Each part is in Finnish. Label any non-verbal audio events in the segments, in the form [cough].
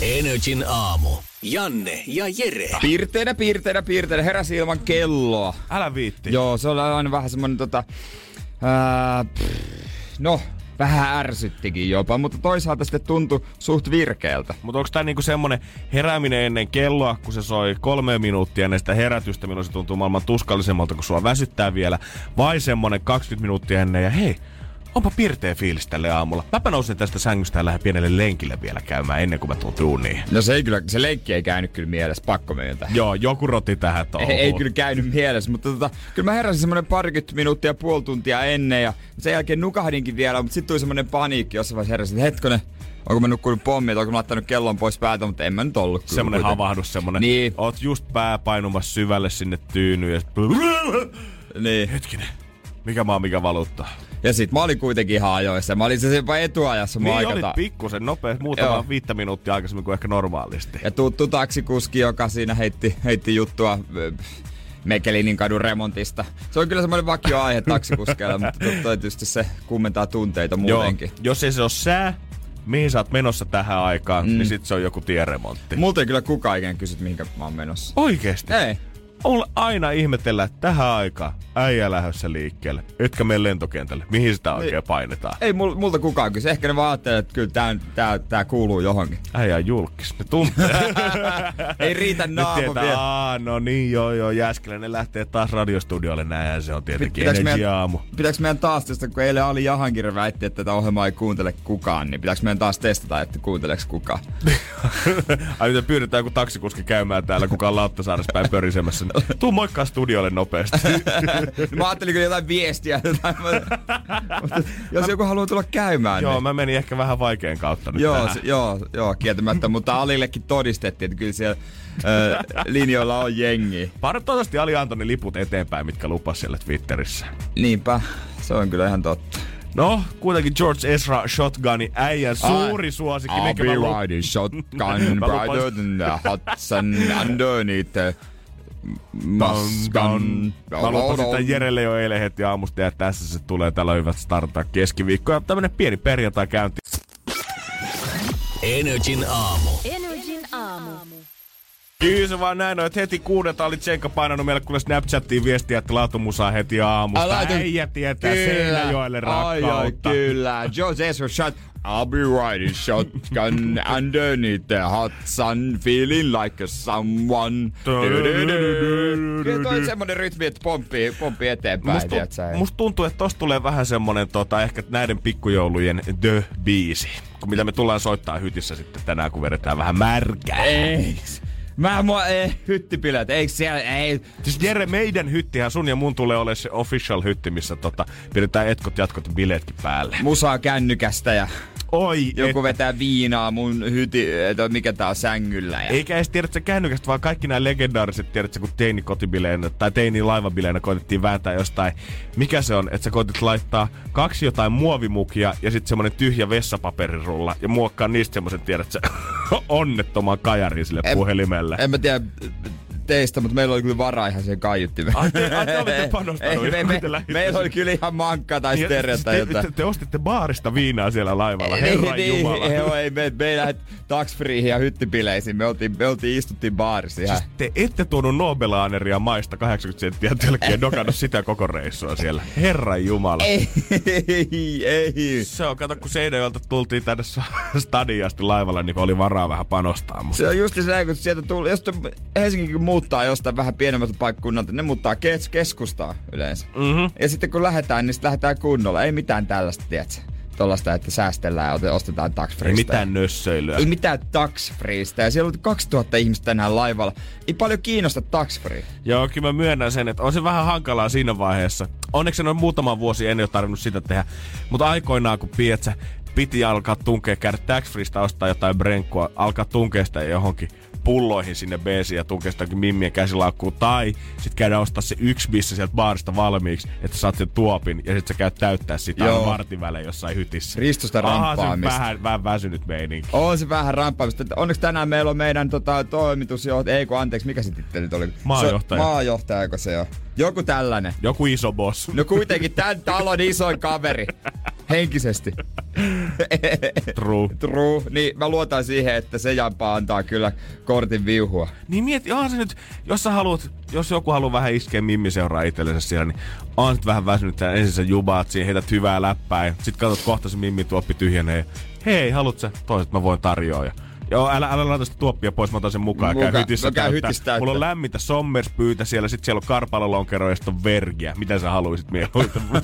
Energin aamu. Janne ja Jere. Piirteinä, piirteinä, piirteinä. Heräsi ilman kelloa. Älä viitti. Joo, se oli aina vähän semmonen tota... Ää, pff, no, vähän ärsyttikin jopa, mutta toisaalta sitten tuntui suht virkeältä. Mutta onko tämä niinku semmonen herääminen ennen kelloa, kun se soi kolme minuuttia ennen sitä herätystä, milloin se tuntuu maailman tuskallisemmalta, kun sua väsyttää vielä, vai semmonen 20 minuuttia ennen ja hei, onpa pirteä fiilis tälle aamulla. Mäpä nousin tästä sängystä ja lähden pienelle lenkille vielä käymään ennen kuin mä tuun duuniin. No se ei kyllä, se lenkki ei käynyt kyllä mielessä, pakko myöntää. Joo, joku roti tähän touhuun. Ei, ei kyllä käynyt mielessä, mutta tota, kyllä mä heräsin semmoinen parikymmentä minuuttia, puoli tuntia ennen ja sen jälkeen nukahdinkin vielä, mutta sitten tuli semmoinen paniikki, jossa vaiheessa heräsin, että hetkonen, onko mä nukkunut pommi, onko mä laittanut kellon pois päältä, mutta en mä nyt ollut. kyllä Semmonen havahdus, semmonen. Niin. Oot just pää painumassa syvälle sinne tyynyyn ja. Niin. Hetkinen. Mikä maa, mikä valuutta? Ja sit mä olin kuitenkin ihan ajoissa. Mä olin se jopa etuajassa mun Niin aikata. olit pikkusen nopea, muutama Joo. viittä minuuttia aikaisemmin kuin ehkä normaalisti. Ja tuttu taksikuski, joka siinä heitti, heitti juttua ö, Mekelinin kadun remontista. Se on kyllä semmoinen vakio aihe taksikuskeilla, mutta [laughs] tietysti se kummentaa tunteita muutenkin. Joo, jos ei se ole sää, mihin sä oot menossa tähän aikaan, mm. niin sit se on joku tieremontti. Multa ei kyllä kukaan ikään kysyt, mihinkä mä oon menossa. Oikeesti? Ei. Mulla aina ihmetellään, että tähän aikaan äijä lähdössä liikkeelle, etkä mene lentokentälle. Mihin sitä oikein Niin. painetaan? Ei mul, multa kukaan kysy. Ehkä ne vaan ajattelee, että kyllä tää, tää, tää kuuluu johonkin. Äijä on julkis, ne tuntee. [laughs] Ei riitä ne naama vielä. Aa, no niin joo joo, Jääskeläinen lähtee taas radiostudiolle, näinhän se on tietenkin Energy meidän, aamu. pitääks meidän taas tästä, kun eilen Ali Jahankirja väitti, että tätä ohjelmaa ei kuuntele kukaan, niin pitääks meidän taas testata, että kuunteleeko kukaan? [laughs] Ai nyt pyydetään joku taksikuski käymään täällä, kuka on Lauttasaaressa päin [laughs] pörisemässä. Tuu moikkaa studiolle nopeasti. [laughs] mä ajattelin kyllä jotain viestiä. Jotain, jos joku haluaa tulla käymään, Joo, niin... mä menin ehkä vähän vaikean kautta nyt Joo, se, joo, joo, kieltämättä, mutta Alillekin todistettiin, että kyllä siellä ö, linjoilla on jengi. Toivottavasti Ali antoi ne liput eteenpäin, mitkä lupas siellä Twitterissä. Niinpä, se on kyllä ihan totta. No, kuitenkin George Ezra Shotgunin äijän suuri suosikki. I'll be riding shotgun [laughs] brighter than the Hudson underneath the muskan. Mä lupasin tämän Jerelle jo eilen heti aamusta ja tässä se tulee. Täällä on hyvät startaa keskiviikko. Ja tämmönen pieni perjantai käynti. Energin aamu. Energin aamu. Kyllä se vaan näin on, että heti kuudelta oli Tsenka painanut meille kuule Snapchattiin viestiä, että laatumusaa heti aamusta. Älä- Äijä tietää Seinäjoelle Ai, ai, rakkautta. kyllä. Ezra shot. I'll be riding shotgun underneath the hot sun, feeling like a someone. Kyllä toi semmonen rytmi, että pomppii, pomppii eteenpäin, Musta, tiedätkö? musta tuntuu, että tosta tulee vähän semmonen tota, ehkä näiden pikkujoulujen The-biisi. Mitä me tullaan soittaa hytissä sitten tänään, kun vedetään vähän märkää. Ei. Mä mua, ei, hyttipileet, eikö siellä, ei. Siis Jere, meidän hyttihän sun ja mun tulee olemaan se official hytti, missä tota, pidetään etkot, jatkot ja bileetkin päälle. Musaa kännykästä ja Oi, joku et, vetää viinaa mun hyti, että mikä tää on sängyllä. Ja... eikä edes tiedä se kännykästä, vaan kaikki nämä legendaariset, tiedätkö, kun teini kotibileenä tai teini laivabileenä koitettiin vääntää jostain. Mikä se on, että sä koitit laittaa kaksi jotain muovimukia ja sitten semmonen tyhjä vessapaperirulla ja muokkaa niistä semmoisen, tiedätkö, [laughs] onnettoman kajarin sille En- puhelimelle. En mä tiedä teistä, mutta meillä oli kyllä varaa ihan siihen kaiuttimeen. Ai te- ai te olitte [laughs] panostanut Ei, me, me, meillä oli kyllä ihan mankka tai stereo tai te, jotain. te, te, ostitte baarista viinaa siellä laivalla, herran jumala. Niin, joo, ei, me, me ei lähdet tax freeihin ja hyttipileisiin. Me oltiin, me oltiin istuttiin baarissa ihan. Siis te ette tuonut Nobelaaneria maista 80 senttiä tölkkiä [laughs] dokannut sitä koko reissua siellä. Herran jumala. Ei, ei, ei. Se on, kato, kun Seinäjoelta tultiin tänne stadiin asti laivalla, niin oli varaa vähän panostaa. Mutta Se on just se, kun sieltä tuli, jos Helsinki kun muuttaa jostain vähän pienemmältä paikkakunnalta, ne muuttaa kes- keskustaa yleensä. Mhm. Ja sitten kun lähdetään, niin sitten lähdetään kunnolla. Ei mitään tällaista, tiedätkö? Tuollaista, että säästellään ja ostetaan tax ei mitään nössöilyä. Ei mitään tax. Ja siellä oli 2000 ihmistä tänään laivalla. Ei paljon kiinnosta tax free. Joo, kyllä mä myönnän sen, että on se vähän hankalaa siinä vaiheessa. Onneksi en ole muutama vuosi ennen jo tarvinnut sitä tehdä. Mutta aikoinaan, kun pietsä, piti alkaa tunkea, käydä tax ostaa jotain brenkkua, alkaa tunkea sitä johonkin pulloihin sinne beesiin ja tunkea sitäkin mimmien käsilaukkuun. Tai sitten käydä ostaa se yksi bisse sieltä baarista valmiiksi, että saat sen tuopin ja sitten sä käyt täyttää sitä aina vartin välein jossain hytissä. Ristosta rampaamista. se vähän, vähän väsynyt meininki. On se vähän rampaamista. Onneksi tänään meillä on meidän tota, toimitusjohtaja, ei kun anteeksi, mikä se titteli oli? Maajohtaja. Se, maajohtaja, se on? Joku tällainen. Joku iso boss. No kuitenkin tämän talon isoin kaveri. Henkisesti. True. True. Niin mä luotan siihen, että se jampa antaa kyllä kortin viuhua. Niin mieti, onhan se nyt, jos sä haluat, jos joku haluaa vähän iskeä mimmiseuraa itsellensä siellä, niin on nyt vähän väsynyt ensin sä jubaat siihen, heität hyvää läppää ja sit katsot kohta se mimmi tuoppi tyhjenee. Hei, haluat sä? Toiset mä voin tarjoa. Joo, älä, älä laita sitä tuoppia pois, mä otan sen mukaan. Muka, käy hytissä käy hytissä Mulla on lämmintä sommerspyytä siellä, sit siellä on karpalolonkero ja sit on vergiä. Mitä sä haluaisit mieluiten? [laughs]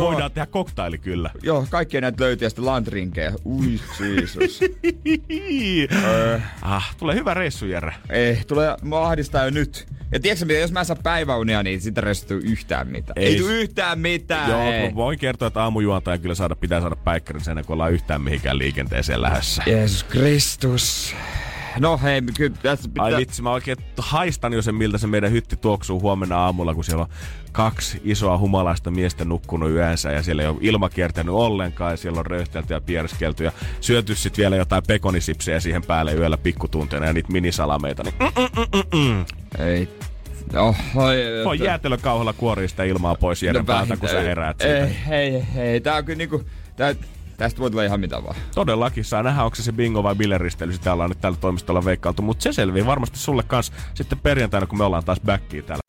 Voidaan tehdä koktaili kyllä. Joo, kaikkia näitä löytyy ja sitten lantrinkejä. Ui, Jesus. [laughs] ah, tulee hyvä reissu, Jere. Ei, tulee, mua ahdistaa jo nyt. Ja tiedätkö mitä, jos mä saan päiväunia, niin sitä reistuu yhtään mitään. Ei, ei tule yhtään mitään. Joo, ei. voin kertoa, että aamujuontaja kyllä saada, pitää saada päikkärin sen, kun ollaan yhtään mihinkään liikenteeseen lähdössä. Jeesus Kristus. No hei, kyllä tässä pitää... Ai vitsi, mä oikein haistan jo sen, miltä se meidän hytti tuoksuu huomenna aamulla, kun siellä on kaksi isoa humalaista miestä nukkunut yönsä ja siellä ei ole ilma kiertänyt ollenkaan ja siellä on röyhtelty ja pierskelty ja syöty sitten vielä jotain pekonisipsejä siihen päälle yöllä pikkutunteina ja niitä minisalameita. Niin mm-mm-mm-mm. Ei Oh, oi, Voi jäätelökauhalla kuoria sitä ilmaa pois jäädä no, päältä, kun sä heräät siitä. Ei, hei, hei. Tää on kyllä niinku... Tää, Tästä voi tulla ihan mitä vaan. Todellakin, saa nähdä, onko se se bingo vai billeristely. Sitä ollaan nyt tällä toimistolla veikkailtu. Mutta se selvii varmasti sulle kans sitten perjantaina, kun me ollaan taas backiin täällä.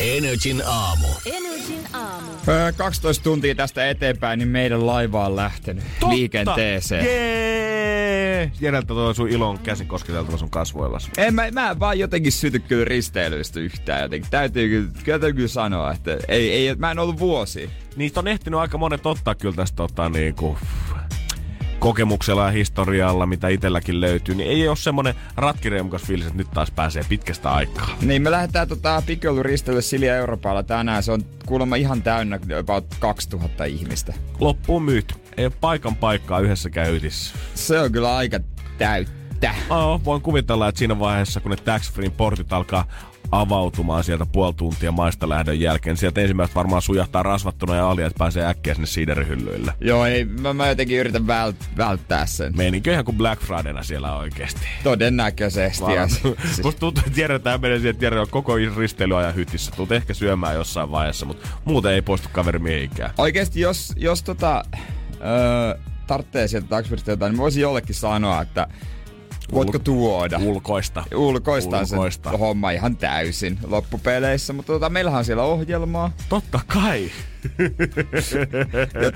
Energin aamu. Energin aamu. 12 tuntia tästä eteenpäin, niin meidän laiva on lähtenyt Totta. liikenteeseen. Jee! Jereltä tuo sun ilon käsin kosketeltava sun kasvoillas. En mä, mä en vaan jotenkin syty kyllä risteilyistä yhtään jotenkin. Täytyy kyllä, täytyy kyllä sanoa, että ei, ei, mä en ollut vuosi. Niistä on ehtinyt aika monet ottaa kyllä tästä tota, niinku, kokemuksella ja historialla, mitä itselläkin löytyy, niin ei ole semmonen ratkireumukas fiilis, että nyt taas pääsee pitkästä aikaa. Niin, me lähdetään tota pikkeiluristelylle Silja Euroopalla tänään. Se on kuulemma ihan täynnä about 2000 ihmistä. Loppuun myyty. Ei ole paikan paikkaa yhdessä käytissä. Se on kyllä aika täyttä. Oh, voin kuvitella, että siinä vaiheessa, kun ne tax free portit alkaa avautumaan sieltä puoli tuntia maista lähdön jälkeen. Sieltä ensimmäistä varmaan sujahtaa rasvattuna ja alia, että pääsee äkkiä sinne siiderihyllyille. Joo, ei, mä, mä jotenkin yritän vält- välttää sen. Meinikö ihan kuin Black Fridayna siellä oikeesti? Todennäköisesti. siis. [laughs] Musta tuntuu, että tiedetään menee siihen, että Jere on koko risteilyajan hytissä. Tuut ehkä syömään jossain vaiheessa, mutta muuten ei poistu kaveri mihinkään. Oikeesti, jos, jos tota, öö, tarvitsee sieltä taksipiristä jotain, niin voisin jollekin sanoa, että Voitko tuoda? Ulkoista. Ulkoista, Ulkoista. se homma ihan täysin loppupeleissä, mutta tota, meillähän on siellä ohjelmaa. Totta kai.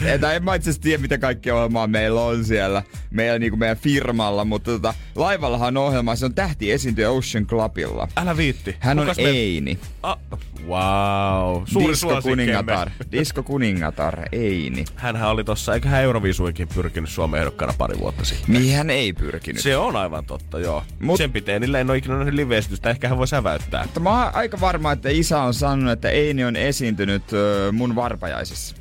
Et, en mä itse tiedä, mitä kaikki ohjelmaa meillä on siellä meillä, niin kuin meidän firmalla, mutta tota, laivallahan on ohjelma, se on tähti esiintyjä Ocean Clubilla. Älä viitti. Hän Kukas on me... Eini. Ah, wow. Suuri Disco kuningatar. Disco kuningatar, Eini. Hänhän oli tossa, eiköhän Eurovisuikin pyrkinyt Suomen ehdokkaana pari vuotta sitten. Mihin hän ei pyrkinyt. Se on aivan totta, joo. Mut, Sen piteenille en ole ikinä nähnyt live-esitystä, ehkä hän voi säväyttää. Mutta mä oon aika varma, että isä on sanonut, että Eini on esiintynyt mun varpajaisissa.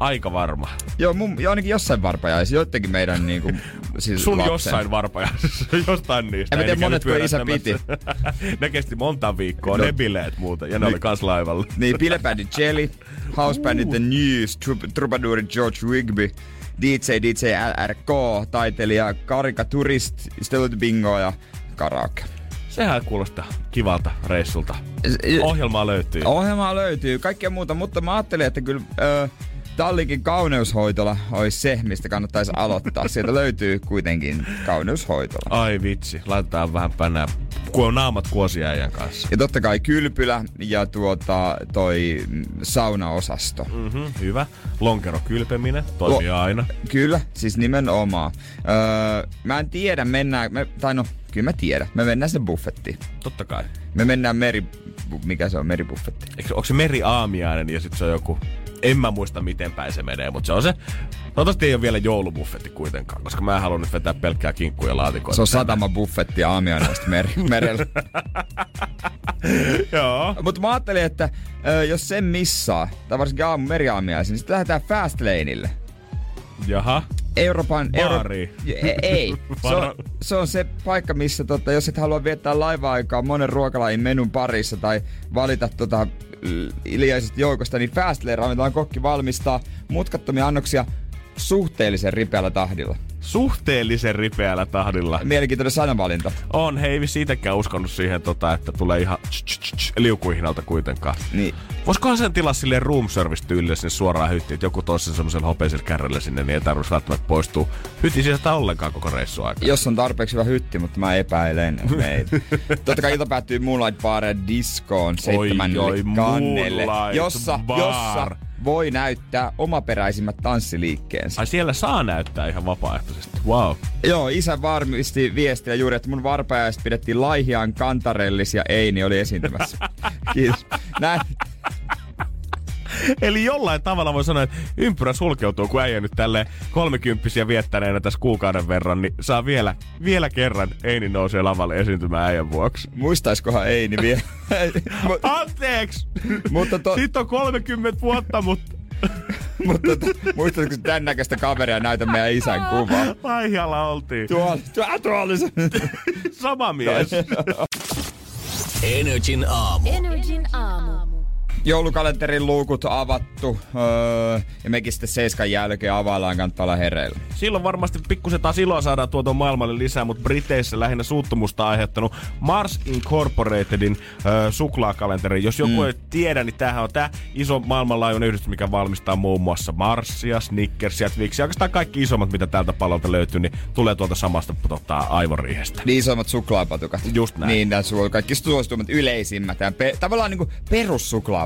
Aika varma. Joo, mun, jo ainakin jossain varpajaisissa, joidenkin meidän niinku, [laughs] siis Sun lapsen. jossain varpajaisissa, [laughs] jostain niistä. En mä tiedä monetko isä piti. [laughs] ne kesti monta viikkoa, no. ne bileet muuta, ja ne niin, oli kans laivalla. niin, bilebändi Jelly, housebändi The News, Troubadour George Rigby, DJ DJ LRK, taiteilija Karikaturist, Stellut Bingo ja Karaoke. Sehän kuulostaa kivalta reissulta. Ohjelmaa löytyy. Ohjelmaa löytyy, kaikkea muuta, mutta mä ajattelin, että kyllä... Öö, Tallikin kauneushoitola olisi se, mistä kannattaisi aloittaa. Sieltä löytyy kuitenkin kauneushoitola. Ai vitsi, laitetaan vähän pänää kuo naamat kuosiäijän kanssa. Ja totta kai kylpylä ja tuota, toi saunaosasto. Mm-hmm, hyvä. Lonkero kylpeminen toimii Lo- aina. Kyllä, siis nimenomaan. Öö, mä en tiedä, mennään, me, tai no, kyllä mä tiedän. Me mennään sinne buffettiin. Totta kai. Me mennään meri, mikä se on, meribuffetti. Eikö, onko se meri aamiainen ja sitten se on joku en mä muista miten päin se menee, mutta se on se. Toivottavasti ei ole vielä joulubuffetti kuitenkaan, koska mä en halua nyt vetää pelkkää kinkkuja laatikoita. Se on satama buffetti aamiainoista mer- [laughs] merellä. Joo. Mutta mä ajattelin, että ö, jos sen missaa, tai varsinkin aamu meriaamiaisen, niin sitten lähdetään fast laneille. Jaha. Euroopan... Euro... Ei. [laughs] Se on, se on se paikka, missä tota, jos et halua viettää laiva-aikaa monen ruokalajin menun parissa tai valita tota, iljaisesta joukosta, niin Fastlane ravintolan kokki valmistaa mutkattomia annoksia suhteellisen ripeällä tahdilla. Suhteellisen ripeällä tahdilla. Mielenkiintoinen sanavalinta. On, hei ei vissi itekään uskonut siihen, tota, että tulee ihan liukuihinalta kuitenkaan. Niin. Voisikohan sen tilaa silleen room service tyylille sinne suoraan hyttiin, että joku toisi sen semmoisella hopeisella kärrellä sinne, niin ei tarvitsisi välttämättä poistua hytti sieltä ollenkaan koko reissu aikana. Jos on tarpeeksi hyvä hytti, mutta mä epäilen meitä. [laughs] Totta kai ilta päättyy Moonlight Bar seitsemännelle oi, kannelle, jossa, Bar. jossa voi näyttää omaperäisimmät tanssiliikkeensä. Ai siellä saa näyttää ihan vapaaehtoisesti. Wow. Joo, isä varmisti viestiä juuri, että mun varpajaiset pidettiin Laihian Kantarellis ja Eini oli esiintymässä. [laughs] Kiitos. Näin. [laughs] Eli jollain tavalla voi sanoa, että ympyrä sulkeutuu, kun äijä nyt tälle kolmekymppisiä viettäneenä tässä kuukauden verran, niin saa vielä, vielä kerran Eini nousee lavalle esiintymään äijän vuoksi. Muistaiskohan Eini vielä? [laughs] Anteeksi! mutta to, Sitten on 30 vuotta, mutta [laughs] mutta to, muistatko tämän näköistä kaveria näytä meidän isän kuvaa? Laihialla oltiin. Tuolla, tuolla, tuolla se. Sama mies. Energin aamu. Energin aamu. Joulukalenterin luukut avattu öö, ja mekin sitten seiskan jälkeen availlaan, kannattaa olla hereillä. Silloin varmasti pikkusen taas iloa saadaan tuotua maailmalle lisää, mutta Briteissä lähinnä suuttumusta aiheuttanut Mars Incorporatedin ö, suklaakalenteri. Jos joku mm. ei tiedä, niin tämähän on tämä iso maailmanlaajuinen yhdistys, mikä valmistaa muun muassa Marsia, Snickersia, Twixia. Oikeastaan kaikki isommat, mitä täältä palolta löytyy, niin tulee tuolta samasta tota, aivoriihestä. Niin isommat suklaapatukat. Just näin. Niin, nämä kaikki suosituimmat, yleisimmät pe- tavallaan niinku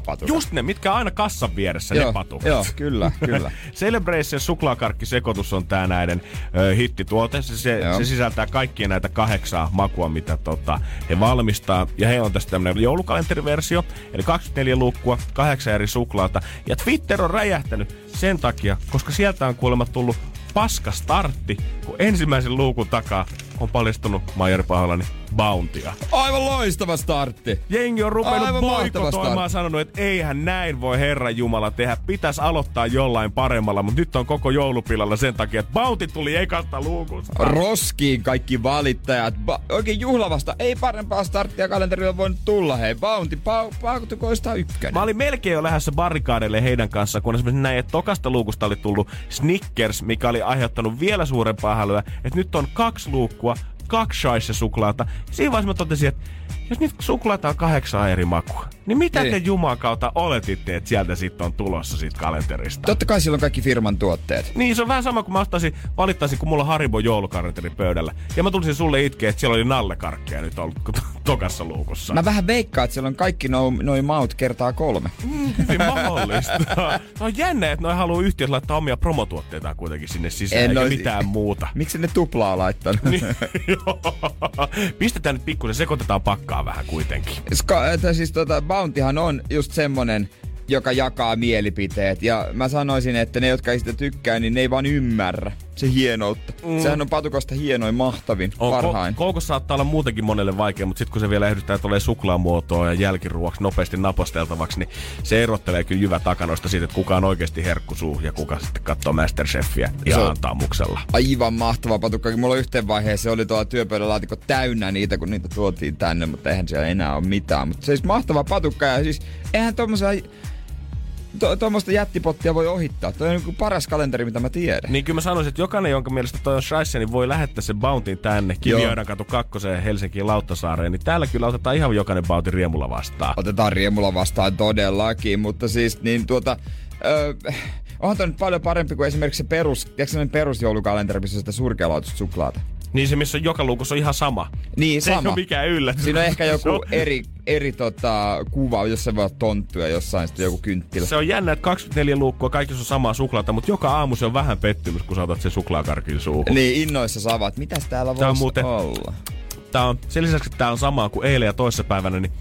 perussuklaapatukat. Just ne, mitkä on aina kassan vieressä, joo, ne patukat. Joo, kyllä, [laughs] kyllä. Celebration suklaakarkkisekoitus on tää näiden ö, hittituote. Se, se, Joo. se, sisältää kaikkia näitä kahdeksaa makua, mitä tota, he valmistaa. Ja he on tästä tämmönen joulukalenteriversio, eli 24 luukkua, kahdeksan eri suklaata. Ja Twitter on räjähtänyt sen takia, koska sieltä on kuulemma tullut paska startti, kun ensimmäisen luukun takaa on paljastunut Major Paholani Bountia. Aivan loistava startti. Jengi on rupenut Aivan boikotoimaan, sanonut, että eihän näin voi Herran Jumala tehdä. Pitäisi aloittaa jollain paremmalla, mutta nyt on koko joulupilalla sen takia, että Bounty tuli ekasta luukusta. Roskiin kaikki valittajat. Ba- oikein juhlavasta. Ei parempaa starttia kalenterilla voinut tulla. Hei, Bounty, pau- paukutukoista ykkönen. Mä olin melkein jo lähdössä barrikaadeille heidän kanssa, kun esimerkiksi näin, että tokasta luukusta oli tullut Snickers, mikä oli aiheuttanut vielä suurempaa hälyä, että nyt on kaksi luukkua, kaksi suklaata. Siinä vaiheessa mä totesin, että jos nyt suklaata on kahdeksan eri makua, niin mitä Niin. te Jumalan kautta oletitte, että sieltä sitten on tulossa siitä kalenterista? Totta kai sillä on kaikki firman tuotteet. Niin, se on vähän sama kuin mä ostaisin, valittaisin, kun mulla on Haribo joulukalenteri pöydällä. Ja mä tulisin sulle itkeä, että siellä oli nallekarkkeja nyt ollut tokassa luukussa. Mä vähän veikkaan, että siellä on kaikki noin noi maut kertaa kolme. Hyvin mahdollista. Se on jännä, että noi haluaa yhtiöt laittaa omia promotuotteitaan kuitenkin sinne sisään, En eikä oo- mitään muuta. [laughs] Miksi ne tuplaa laittanut? Niin, joo. Pistetään nyt pikkusen, sekoitetaan pakkaa vähän kuitenkin. Ska, siis tota, Bountyhan on just semmonen, joka jakaa mielipiteet. Ja mä sanoisin, että ne, jotka ei sitä tykkää, niin ne ei vaan ymmärrä se hienoutta. Mm. Sehän on patukosta hienoin, mahtavin, On, parhain. ko- koukos saattaa olla muutenkin monelle vaikea, mutta sitten kun se vielä ehditään tulee suklaamuotoa ja jälkiruoksi nopeasti naposteltavaksi, niin se erottelee kyllä jyvä takanoista siitä, että kuka on oikeasti herkkusuu ja kuka sitten katsoo Masterchefia antaa muksella. Aivan mahtava patukka. Mulla yhteen vaiheessa se oli tuolla työpöydälaatikko täynnä niitä, kun niitä tuotiin tänne, mutta eihän siellä enää ole mitään. Mutta se siis mahtava patukka ja siis eihän tuommoista to, jättipottia voi ohittaa. Toi on niin paras kalenteri, mitä mä tiedän. Niin kyllä mä sanoisin, että jokainen, jonka mielestä toi on shaisse, niin voi lähettää sen Bountyn tänne Kivioidan katu kakkoseen Helsinkiin Lauttasaareen. Niin täällä kyllä otetaan ihan jokainen Bounty riemulla vastaan. Otetaan riemulla vastaan todellakin, mutta siis niin tuota... Öö, onhan toi nyt paljon parempi kuin esimerkiksi se perus, tiedätkö perusjoulukalenteri, missä on sitä surkealaatuista suklaata. Niin se, missä on joka luukussa on ihan sama. Niin, Se ei sama. ole mikään yllätys. Siinä on ehkä Se joku on- eri, eri tota, kuva, jossa voi olla tonttu ja jossain sitten joku kynttilä. Se on jännä, että 24 luukkua, kaikissa on samaa suklaata, mutta joka aamu se on vähän pettymys, kun sä otat sen suklaakarkin suuhun. Niin, innoissa savat. Mitäs täällä voisi muuten- olla? Tää on, sen lisäksi, että tää on samaa kuin eilen ja toissapäivänä, niin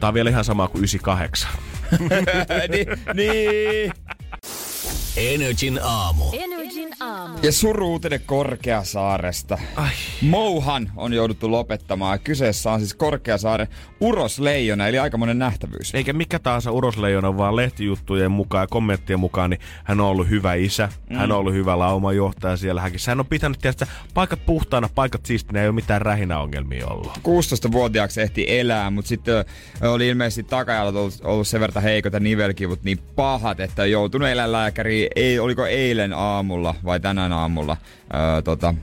tää on vielä ihan samaa kuin 98. [laughs] niin, niin. Energin aamu. Energin aamu. Ja suruutinen Korkeasaaresta. Ai. Mouhan on jouduttu lopettamaan. Kyseessä on siis Korkeasaaren urosleijona, eli aikamoinen nähtävyys. Eikä mikä tahansa urosleijona, vaan lehtijuttujen mukaan ja kommenttien mukaan, niin hän on ollut hyvä isä. Mm. Hän on ollut hyvä laumajohtaja siellä häkissä. Hän on pitänyt tietysti paikat puhtaana, paikat siistinä, ei ole mitään rähinäongelmia ollut. 16-vuotiaaksi ehti elää, mutta sitten oli ilmeisesti takajalta ollut, ollut sen verran heikot ja nivelkivut niin pahat, että on joutunut eläinlääkäriin, ei, oliko eilen aamulla vai tänään aamulla öö, tota,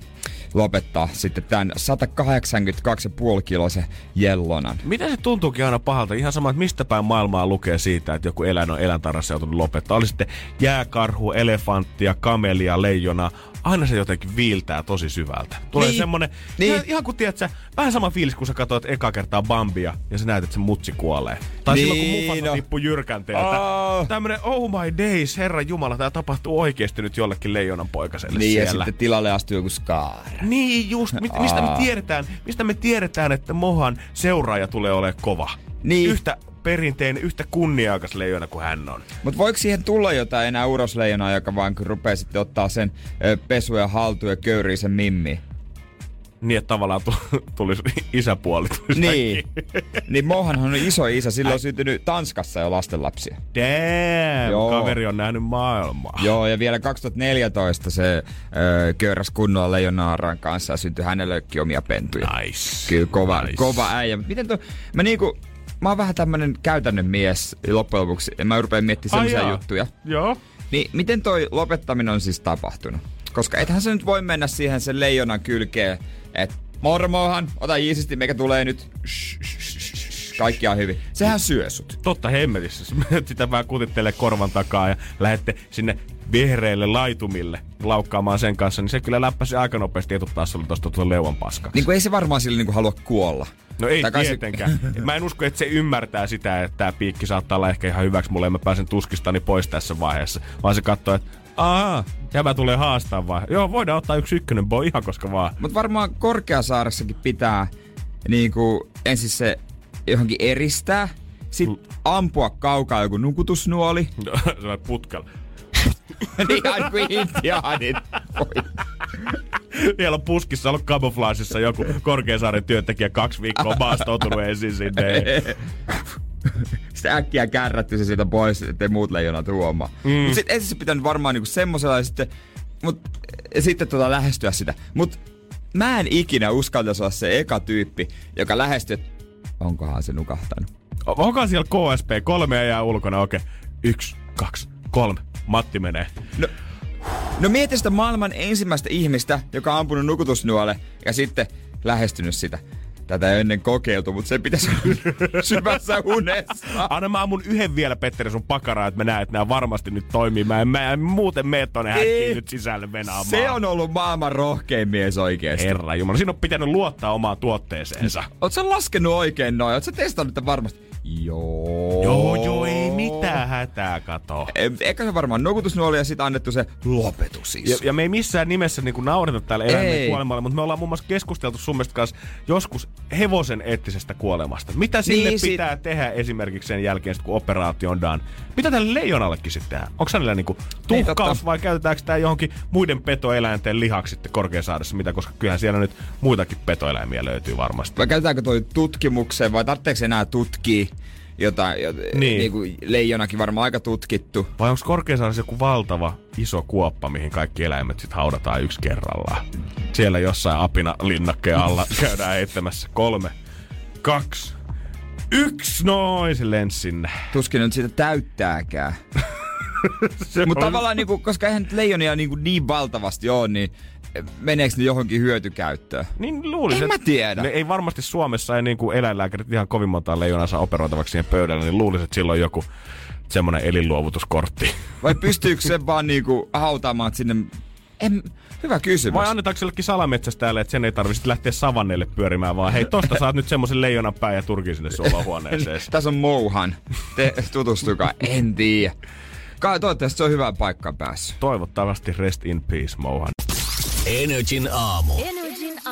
lopettaa sitten tämän 182,5 kilosen jellonan. Miten se tuntuukin aina pahalta? Ihan sama, että mistä päin maailmaa lukee siitä, että joku eläin on eläintarassa joutunut lopettaa. Oli sitten jääkarhu, elefanttia, kamelia, leijona, aina se jotenkin viiltää tosi syvältä. Tulee niin. semmonen, niin. Ihan, ihan kun tiedät sä, vähän sama fiilis, kun sä katsoit eka kertaa Bambia ja sä näet, että se mutsi kuolee. Tai niin, silloin, kun Mufasa no. tippui jyrkänteeltä. Oh. Tämmönen, oh my days, herra jumala, tää tapahtuu oikeesti nyt jollekin leijonan poikaselle niin, siellä. ja sitten tilalle astuu joku Scar. Niin just, mit, mistä me tiedetään, mistä me tiedetään, että Mohan seuraaja tulee olemaan kova. Niin. Yhtä perinteinen, yhtä kunniakas leijona kuin hän on. Mutta voiko siihen tulla jotain enää urosleijonaa, joka vaan kun rupeaa sitten ottaa sen pesu ja haltuun ja köyrii sen mimmi? Niin, että tavallaan [laughs] tulisi isäpuoli. Tulisi niin. niin Mohanhan on iso isä. Sillä on syntynyt Tanskassa jo lastenlapsia. Damn, Joo. kaveri on nähnyt maailmaa. Joo, ja vielä 2014 se öö, köyräs kunnolla leijonaaran kanssa ja syntyi hänellekin omia pentuja. Nice. Kyllä kova, nice. kova äijä. Miten tuo, mä niinku, mä oon vähän tämmönen käytännön mies loppujen lopuksi. Ja mä rupean miettimään sellaisia juttuja. Joo. Niin miten toi lopettaminen on siis tapahtunut? Koska ethän se nyt voi mennä siihen sen leijonan kylkeen, että mormohan, ota iisisti, mikä tulee nyt. Kaikki on hyvin. Sehän syö sut. Totta hemmetissä. Sitä vähän kutittelee korvan takaa ja lähette sinne vihreille laitumille laukkaamaan sen kanssa, niin se kyllä läppäsi aika nopeasti etupäässä tosta tuon leuan paskaksi. Niin kuin ei se varmaan sille niin kuin halua kuolla. No ei Takaisin. tietenkään. mä en usko, että se ymmärtää sitä, että tämä piikki saattaa olla ehkä ihan hyväksi mulle ja mä pääsen tuskistani pois tässä vaiheessa. Vaan se katsoo, että Aa, tämä tulee haastaa vai? Joo, voidaan ottaa yksi ykkönen boy ihan koska vaan. Mutta varmaan Korkeasaaressakin pitää niinku, ensin se johonkin eristää, sitten mm. ampua kaukaa joku nukutusnuoli. se on putkalla. [laughs] niin kuin intiaanit. Vielä on puskissa ollut kamuflaasissa joku Korkeasaaren työntekijä kaksi viikkoa maastoutunut ensin sinne. sitten äkkiä kärrätty se siitä pois, ettei muut leijonat huomaa. Mm. Mutta sitten ensin se pitänyt varmaan niinku semmosella ja sitten, mut, ja sitten tota lähestyä sitä. Mut mä en ikinä uskaltaisi olla se eka tyyppi, joka lähestyy, onkohan se nukahtanut. Onko siellä KSP? Kolme jää ulkona, okei. Okay. Yksi, kaksi, kolme. Matti menee. No, no mieti sitä maailman ensimmäistä ihmistä, joka on ampunut nukutusnuole ja sitten lähestynyt sitä tätä ei ennen kokeiltu, mutta se pitäisi [laughs] syvässä unessa. Anna mä mun yhden vielä, Petteri, sun pakaraa, että mä näen, että nämä varmasti nyt toimii. Mä en, mä en muuten mene tonne häkkiin nyt sisälle venaamaan. Se on ollut maailman rohkein mies oikeesti. Herra Jumala, siinä on pitänyt luottaa omaan tuotteeseensa. Oot sä laskenut oikein noin? Oot sä testannut varmasti? Joo. Joo, joo, mitään hätää, kato. Eikä se varmaan nukutusnuoli ja sitten annettu se lopetus siis. Ja, ja me ei missään nimessä niinku naureta täällä eläimen kuolemalle, mutta me ollaan muun muassa keskusteltu sun mielestä kanssa joskus hevosen eettisestä kuolemasta. Mitä sille niin, pitää sit... tehdä esimerkiksi sen jälkeen, kun operaatio on done? Mitä tälle leijonallekin sitten tehdään? Onko hänellä niinku niin, tuhkaus vai käytetäänkö tämä johonkin muiden petoeläinten lihaksi sitten Korkeasaaressa? Mitä, koska kyllähän siellä nyt muitakin petoeläimiä löytyy varmasti. Vai käytetäänkö toi tutkimukseen vai tarvitseeko enää tutkia? Jota, jota niin. Niin kuin leijonakin varmaan aika tutkittu. Vai onko Korkeasaaressa joku valtava iso kuoppa, mihin kaikki eläimet sitten haudataan yksi kerrallaan? Siellä jossain apina linnakkeen alla [laughs] käydään heittämässä kolme, kaksi, yksi, noin se lensi sinne. Tuskin nyt sitä täyttääkään. [laughs] Mutta tavallaan, niinku, koska eihän leijonia niinku niin valtavasti ole, niin meneekö ne johonkin hyötykäyttöön? Niin luulisin. En mä tiedä. Ne ei varmasti Suomessa ei niin kuin eläinlääkärit ihan kovin monta leijonaa saa operoitavaksi siihen pöydälle, niin luulisin, että silloin joku semmoinen elinluovutuskortti. Vai pystyykö se vaan niinku hautaamaan sinne en, hyvä kysymys. Vai annetaanko jollekin salametsästäjälle, että sen ei tarvitse lähteä savanneille pyörimään, vaan hei, tosta saat nyt semmoisen leijonan pää ja turki sinne huoneeseen. [laughs] Tässä on Mouhan. Te tutustukaa. En tiedä. Toivottavasti se on hyvä paikka päässä. Toivottavasti rest in peace, Mouhan. Energin aamu. Energin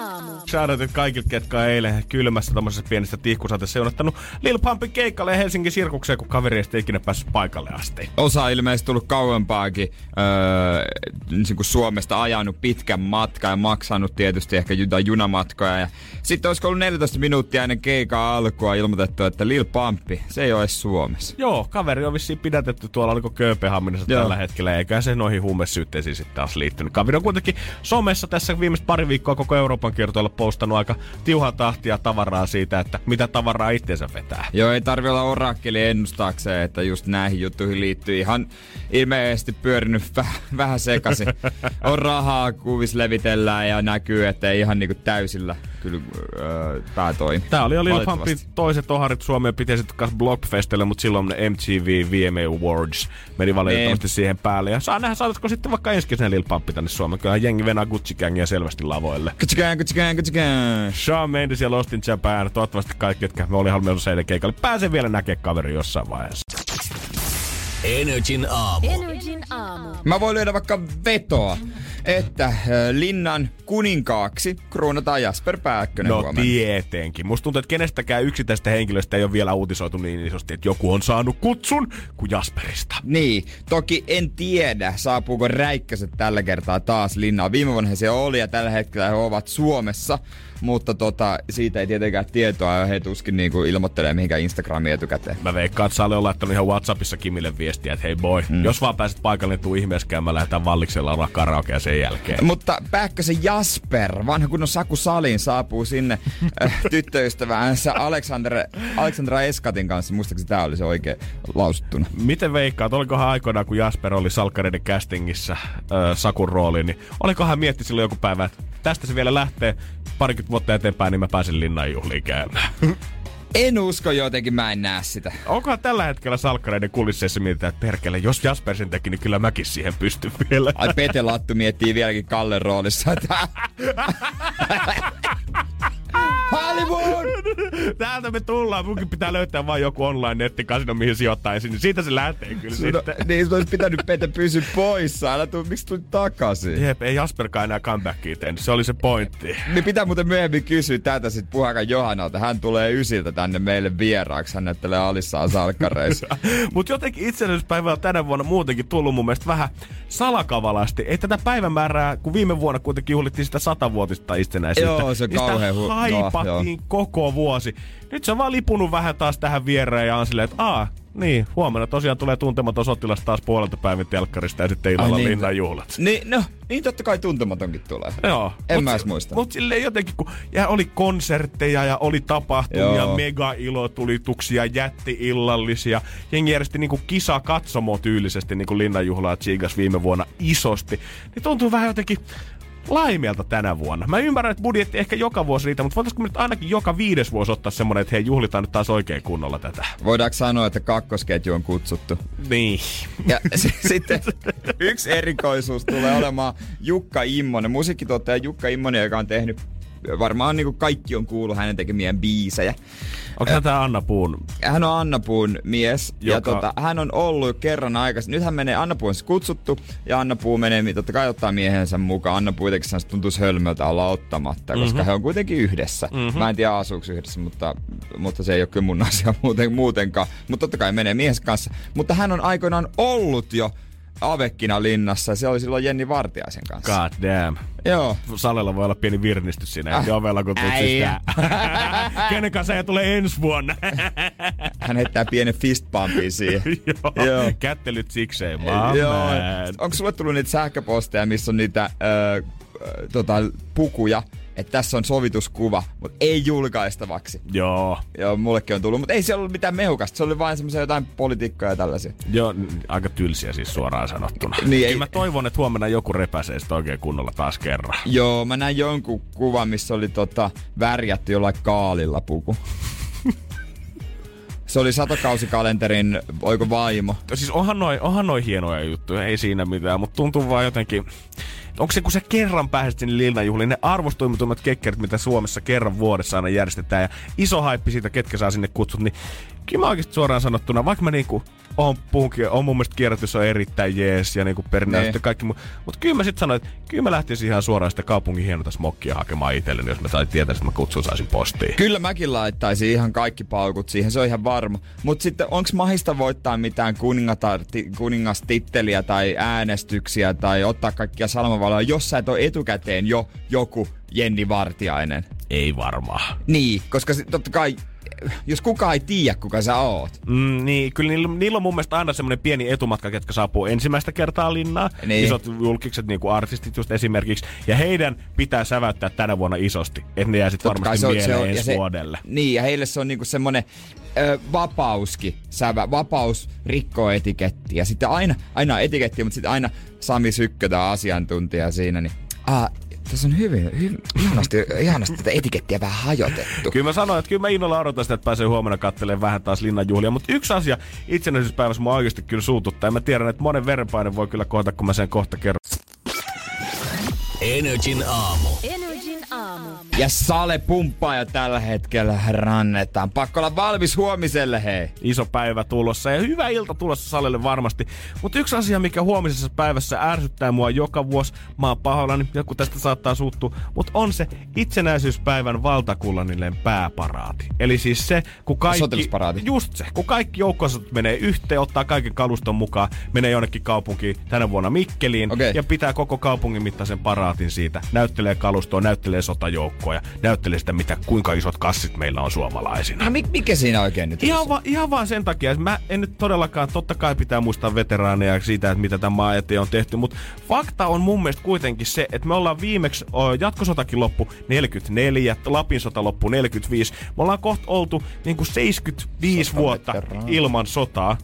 aamu. Shoutoutit kaikille, ketkä on eilen kylmässä tommosessa pienessä tihkusateessa jouduttanut Lil Pumpin keikalle Helsingin sirkukseen, kun kaveri ei ikinä päässyt paikalle asti. Osa ilmeisesti tullut kauempaakin öö, niin kuin Suomesta ajanut pitkän matkan ja maksanut tietysti ehkä jotain junamatkoja. Ja sitten olisiko ollut 14 minuuttia ennen keikaa alkua ilmoitettu, että Lil Pumpi, se ei ole edes Suomessa. Joo, kaveri on vissiin pidätetty tuolla, oliko Kööpenhaminassa tällä hetkellä, eikä se noihin huumesyytteisiin sitten taas liittynyt. Kaveri on kuitenkin somessa tässä viimeiset pari viikkoa koko Euroopan kiertoilla postannut aika tiuhaa tahtia tavaraa siitä, että mitä tavaraa itseensä vetää. Joo, ei tarvi olla orakkeli ennustaakseen, että just näihin juttuihin liittyy ihan ilmeisesti pyörinyt väh, vähän sekaisin. [laughs] on rahaa, kuvis levitellään ja näkyy, että ei ihan niinku täysillä kyllä öö, pää toimi. Tää oli jo Lil Pumpin toiset oharit Suomeen piti sitten kanssa Blockfestille, mutta silloin MTV VMA Awards meni valitettavasti niin. siihen päälle. Ja saa nähdä, saataisiko sitten vaikka ensi kesän Lil Pumpi tänne Suomeen. Kyllä jengi venää Gucci Gangia selvästi lavoille. Gucci Gang, Gucci Gang, Gucci Gang. Shawn Mendes ja Lost in Japan. Toivottavasti kaikki, jotka me oli halunnut seiden keikalle, pääsee vielä näkemään kaveri jossain vaiheessa. Energin aamu. Energin aamu. Mä voin lyödä vaikka vetoa, että Linnan kuninkaaksi kruunataan Jasper Pääkkönen No huomenna. tietenkin. Musta tuntuu, että kenestäkään yksittäistä henkilöstä ei ole vielä uutisoitu niin isosti, että joku on saanut kutsun kuin Jasperista. Niin, toki en tiedä, saapuuko räikkäset tällä kertaa taas linnaan. Viime vuonna se oli ja tällä hetkellä he ovat Suomessa, mutta tota, siitä ei tietenkään tietoa ja he tuskin niinku ilmoittelee mihinkään Instagramiin etukäteen. Mä veikkaan, että Sale on laittanut ihan Whatsappissa Kimille viestiä, että hei boy, mm. jos vaan pääset paikalle, niin tuu ihmeessä käymään, lähdetään valliksella olla karaokea sen jälkeen. Mutta Pääkkösen Jasper, vanha kunnon Saku Salin, saapuu sinne äh, tyttöystäväänsä Alexander, Alexandra Eskatin kanssa. Muistaakseni tämä oli se oikein lausuttuna. Miten veikkaat, olikohan aikoinaan, kun Jasper oli Salkkareiden castingissa äh, Sakun rooliin, niin olikohan mietti silloin joku päivä, että tästä se vielä lähtee parikymmentä vuotta eteenpäin, niin mä pääsen linnan juhliin käymään. En usko jotenkin, mä en näe sitä. Onkohan tällä hetkellä salkkareiden kulisseissa mietitään, että perkele, jos Jasper sen teki, niin kyllä mäkin siihen pystyn vielä. Ai Pete Lattu miettii vieläkin Kallen roolissa, että [laughs] Hollywood! [laughs] Täältä me tullaan. Munkin pitää löytää vain joku online nettikasino, mihin sijoittaa ensin. Niin siitä se lähtee kyllä No, sitten. [laughs] niin, sun olisi pitänyt Pete pysyä poissa. Älä tuu, miksi tulit takaisin? Jep, ei Jasperkaan enää comebackia tehnyt. Se oli se pointti. Niin pitää muuten myöhemmin kysyä tätä sit Puhakan Johannalta. Hän tulee ysiltä tänne meille vieraaksi. Hän näyttelee alissaan salkkareissa. [laughs] Mutta jotenkin itsenäisyyspäivä on tänä vuonna muutenkin tullut mun mielestä vähän salakavalasti. Ei tätä päivämäärää, kun viime vuonna kuitenkin juhlittiin sitä satavuotista itsenäisyyttä. Joo, se niin sitä kauhean hu- no, haipattiin koko vuosi. Nyt se on vaan lipunut vähän taas tähän viereen ja on silleen, että aa, niin, huomenna tosiaan tulee tuntematon sotilas taas puolelta päivän telkkarista ja sitten illalla niin. linnan juhlat. niin, no, niin totta kai tuntematonkin tulee. Joo. En mut, mä edes muista. Mutta silleen jotenkin, kun ja oli konsertteja ja oli tapahtumia, Joo. mega-ilotulituksia, jätti-illallisia. Jengi järjesti niinku kisa katsomo tyylisesti niinku linnanjuhlaa Chigas viime vuonna isosti. Niin tuntuu vähän jotenkin laimeelta tänä vuonna. Mä ymmärrän, että budjetti ehkä joka vuosi riitä, mutta voitaisiko me nyt ainakin joka viides vuosi ottaa semmonen, että hei, juhlitaan nyt taas oikein kunnolla tätä. Voidaanko sanoa, että kakkosketju on kutsuttu? Niin. Ja s- [laughs] sitten yksi erikoisuus tulee olemaan Jukka Immonen, musiikkituottaja Jukka Immonen, joka on tehnyt varmaan niin kuin kaikki on kuullut hänen tekemien biisejä. Onko tämä Anna Puun? Hän on Anna Puun mies ja Joka- tota, hän on ollut kerran aikaisemmin. Nyt hän menee, Anna Puu on siis kutsuttu ja Anna Puu menee, totta kai ottaa miehensä mukaan. Anna Puu jotenkin tuntuisi hölmöltä olla ottamatta, koska mm-hmm. he on kuitenkin yhdessä. Mm-hmm. Mä en tiedä asuuko yhdessä, mutta, mutta se ei ole kyllä mun [laughs] asia muuten, muutenkaan. Mutta totta kai menee miehensä kanssa. Mutta hän on aikoinaan ollut jo Avekkina linnassa ja se oli silloin Jenni Vartiaisen kanssa. God damn. Joo. Salella voi olla pieni virnistys siinä äh. ovella, kun tulet sisään. [laughs] Kenen kanssa ei tulee ensi vuonna? [laughs] Hän heittää pienen fistbumpin siihen. [laughs] Joo. Joo. Kättelyt sikseen, my Joo. Onko sulle tullut niitä sähköposteja, missä on niitä ö, ö, tota, pukuja, että tässä on sovituskuva, mutta ei julkaistavaksi. Joo. Joo, mullekin on tullut, mutta ei siellä ollut mitään mehukasta. Se oli vain semmoisia jotain politiikkaa ja tällaisia. Joo, aika tylsiä siis suoraan sanottuna. Niin, ei- mä toivon, että huomenna joku repäsee sitä oikein kunnolla taas kerran. Joo, mä näin jonkun kuvan, missä oli tota, värjätty jollain kaalilla puku. Se oli satokausikalenterin, oiko vaimo? Siis onhan noin onhan noi hienoja juttuja, ei siinä mitään, mutta tuntuu vaan jotenkin... Onko se, kun sä kerran pääset sinne Lilnajuhliin, ne arvostuimatummat kekkerit, mitä Suomessa kerran vuodessa aina järjestetään, ja iso haippi siitä, ketkä saa sinne kutsut, niin kyllä mä oikeasti suoraan sanottuna, vaikka mä niinku on, puhunkin, on mun mielestä kierrätys on erittäin jees ja niinku perinteisesti Ne. kaikki muu. Mutta kyllä mä sitten sanoin, että kyllä mä lähtisin ihan suoraan sitä kaupungin hienota smokkia hakemaan itselleni, jos mä tai tietäisin, että mä kutsun saisin postiin. Kyllä mäkin laittaisin ihan kaikki paukut siihen, se on ihan varma. Mutta sitten onks mahista voittaa mitään kuningastitteliä tai äänestyksiä tai ottaa kaikkia salmavaloja, jos sä et ole etukäteen jo joku Jenni Vartiainen? Ei varmaan. Niin, koska totta kai, jos kukaan ei tiedä, kuka sä oot. Mm, niin, kyllä niillä, niillä on mun mielestä aina semmoinen pieni etumatka, ketkä saapuu ensimmäistä kertaa linnaan. Niin. Isot julkikset, niin kuin artistit just esimerkiksi. Ja heidän pitää säväyttää tänä vuonna isosti. Että ne jää sitten varmasti se on- mieleen se on- ensi se- vuodelle. Niin, ja heille se on niinku semmonen ö, vapauskin, sävä, vapaus rikkoo etikettiä. Ja sitten aina, aina on etiketti, mutta sitten aina Sami Sykkö, tämä asiantuntija siinä, niin ah, tässä on hyvin, hyvin ihanasti, ihanasti tätä etikettiä vähän hajotettu. Kyllä mä sanoin, että kyllä mä innolla odotan sitä, että pääsee huomenna katselemaan vähän taas linnanjuhlia. Mutta yksi asia itsenäisyyspäivässä mua oikeasti kyllä suututtaa. Ja mä tiedän, että monen verenpaine voi kyllä kohta, kun mä sen kohta kerron. Energin aamu. Aamu. Ja Sale pumppaa jo tällä hetkellä rannetaan. Pakko olla valmis huomiselle, hei. iso päivä tulossa ja hyvä ilta tulossa salille varmasti. Mutta yksi asia, mikä huomisessa päivässä ärsyttää mua joka vuosi, mä oon pahoillani, joku tästä saattaa suuttua, mutta on se itsenäisyyspäivän valtakunnallinen pääparaati. Eli siis se, kun kaikki... Just se, kun kaikki joukkoisot menee yhteen, ottaa kaiken kaluston mukaan, menee jonnekin kaupunkiin tänä vuonna Mikkeliin Okei. ja pitää koko kaupungin mittaisen paraatin siitä. Näyttelee kalustoa, näyttelee sotajoukkoja, näyttelee sitä, mitä, kuinka isot kassit meillä on suomalaisina. No, mi- mikä siinä oikein nyt Ihan, va, ihan vaan sen takia, että mä en nyt todellakaan, totta kai pitää muistaa veteraaneja siitä, että mitä tämän maan eteen on tehty, mutta fakta on mun mielestä kuitenkin se, että me ollaan viimeksi, o, jatkosotakin loppu 44, Lapin sota loppu 45, me ollaan kohta oltu niin kuin 75 vuotta Sotaveteraani. ilman sotaa,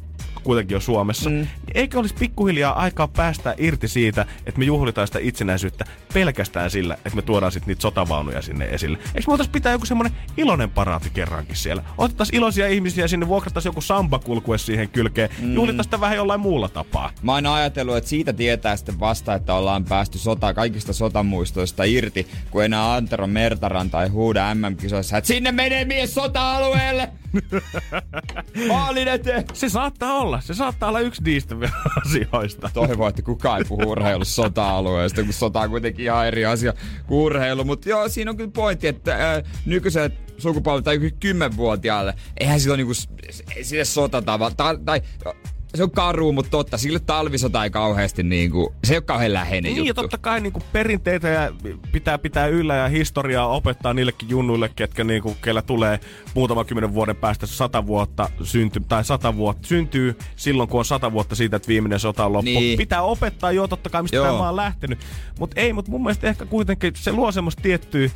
kuitenkin jo Suomessa. Mm. Eikö olisi pikkuhiljaa aikaa päästä irti siitä, että me juhlitaan sitä itsenäisyyttä pelkästään sillä, että me tuodaan sitten niitä sotavaunuja sinne esille. Eikö me voitaisiin pitää joku semmoinen iloinen paraati kerrankin siellä? Otettaisiin iloisia ihmisiä sinne, vuokrattaisiin joku samba kulkue siihen kylkeen, mm. juhlitaan sitä vähän jollain muulla tapaa. Mä oon ajatellut, että siitä tietää sitten vasta, että ollaan päästy sota, kaikista sotamuistoista irti, kun enää Antero Mertaranta ei huuda MM-kisoissa, että sinne menee mies sota-alueelle! [laughs] Maalin eteen! Se saattaa olla, se saattaa olla yksi niistä [laughs] asioista. Toivon, että kukaan ei puhu urheilussa sota-alueesta, kun sota on kuitenkin ihan eri asia kuin urheilu. Mutta joo, siinä on kyllä pointti, että ää, nykyiset sukupolvet tai joku kymmenvuotiaalle, eihän sillä ole niinku, sille sotatava, tai, tai se on karu, mutta totta, sille talvisota ei kauheasti niinku, se ei ole kauhean läheinen Niin, ja juttu. totta kai niin perinteitä ja pitää pitää yllä ja historiaa opettaa niillekin junnuille, ketkä niin kuin, kellä tulee muutama kymmenen vuoden päästä sata vuotta synty, tai sata vuotta syntyy silloin, kun on sata vuotta siitä, että viimeinen sota on loppu. Niin. Pitää opettaa jo totta kai, mistä Joo. tämä on lähtenyt. Mutta ei, mutta mun mielestä ehkä kuitenkin se luo semmoista tiettyä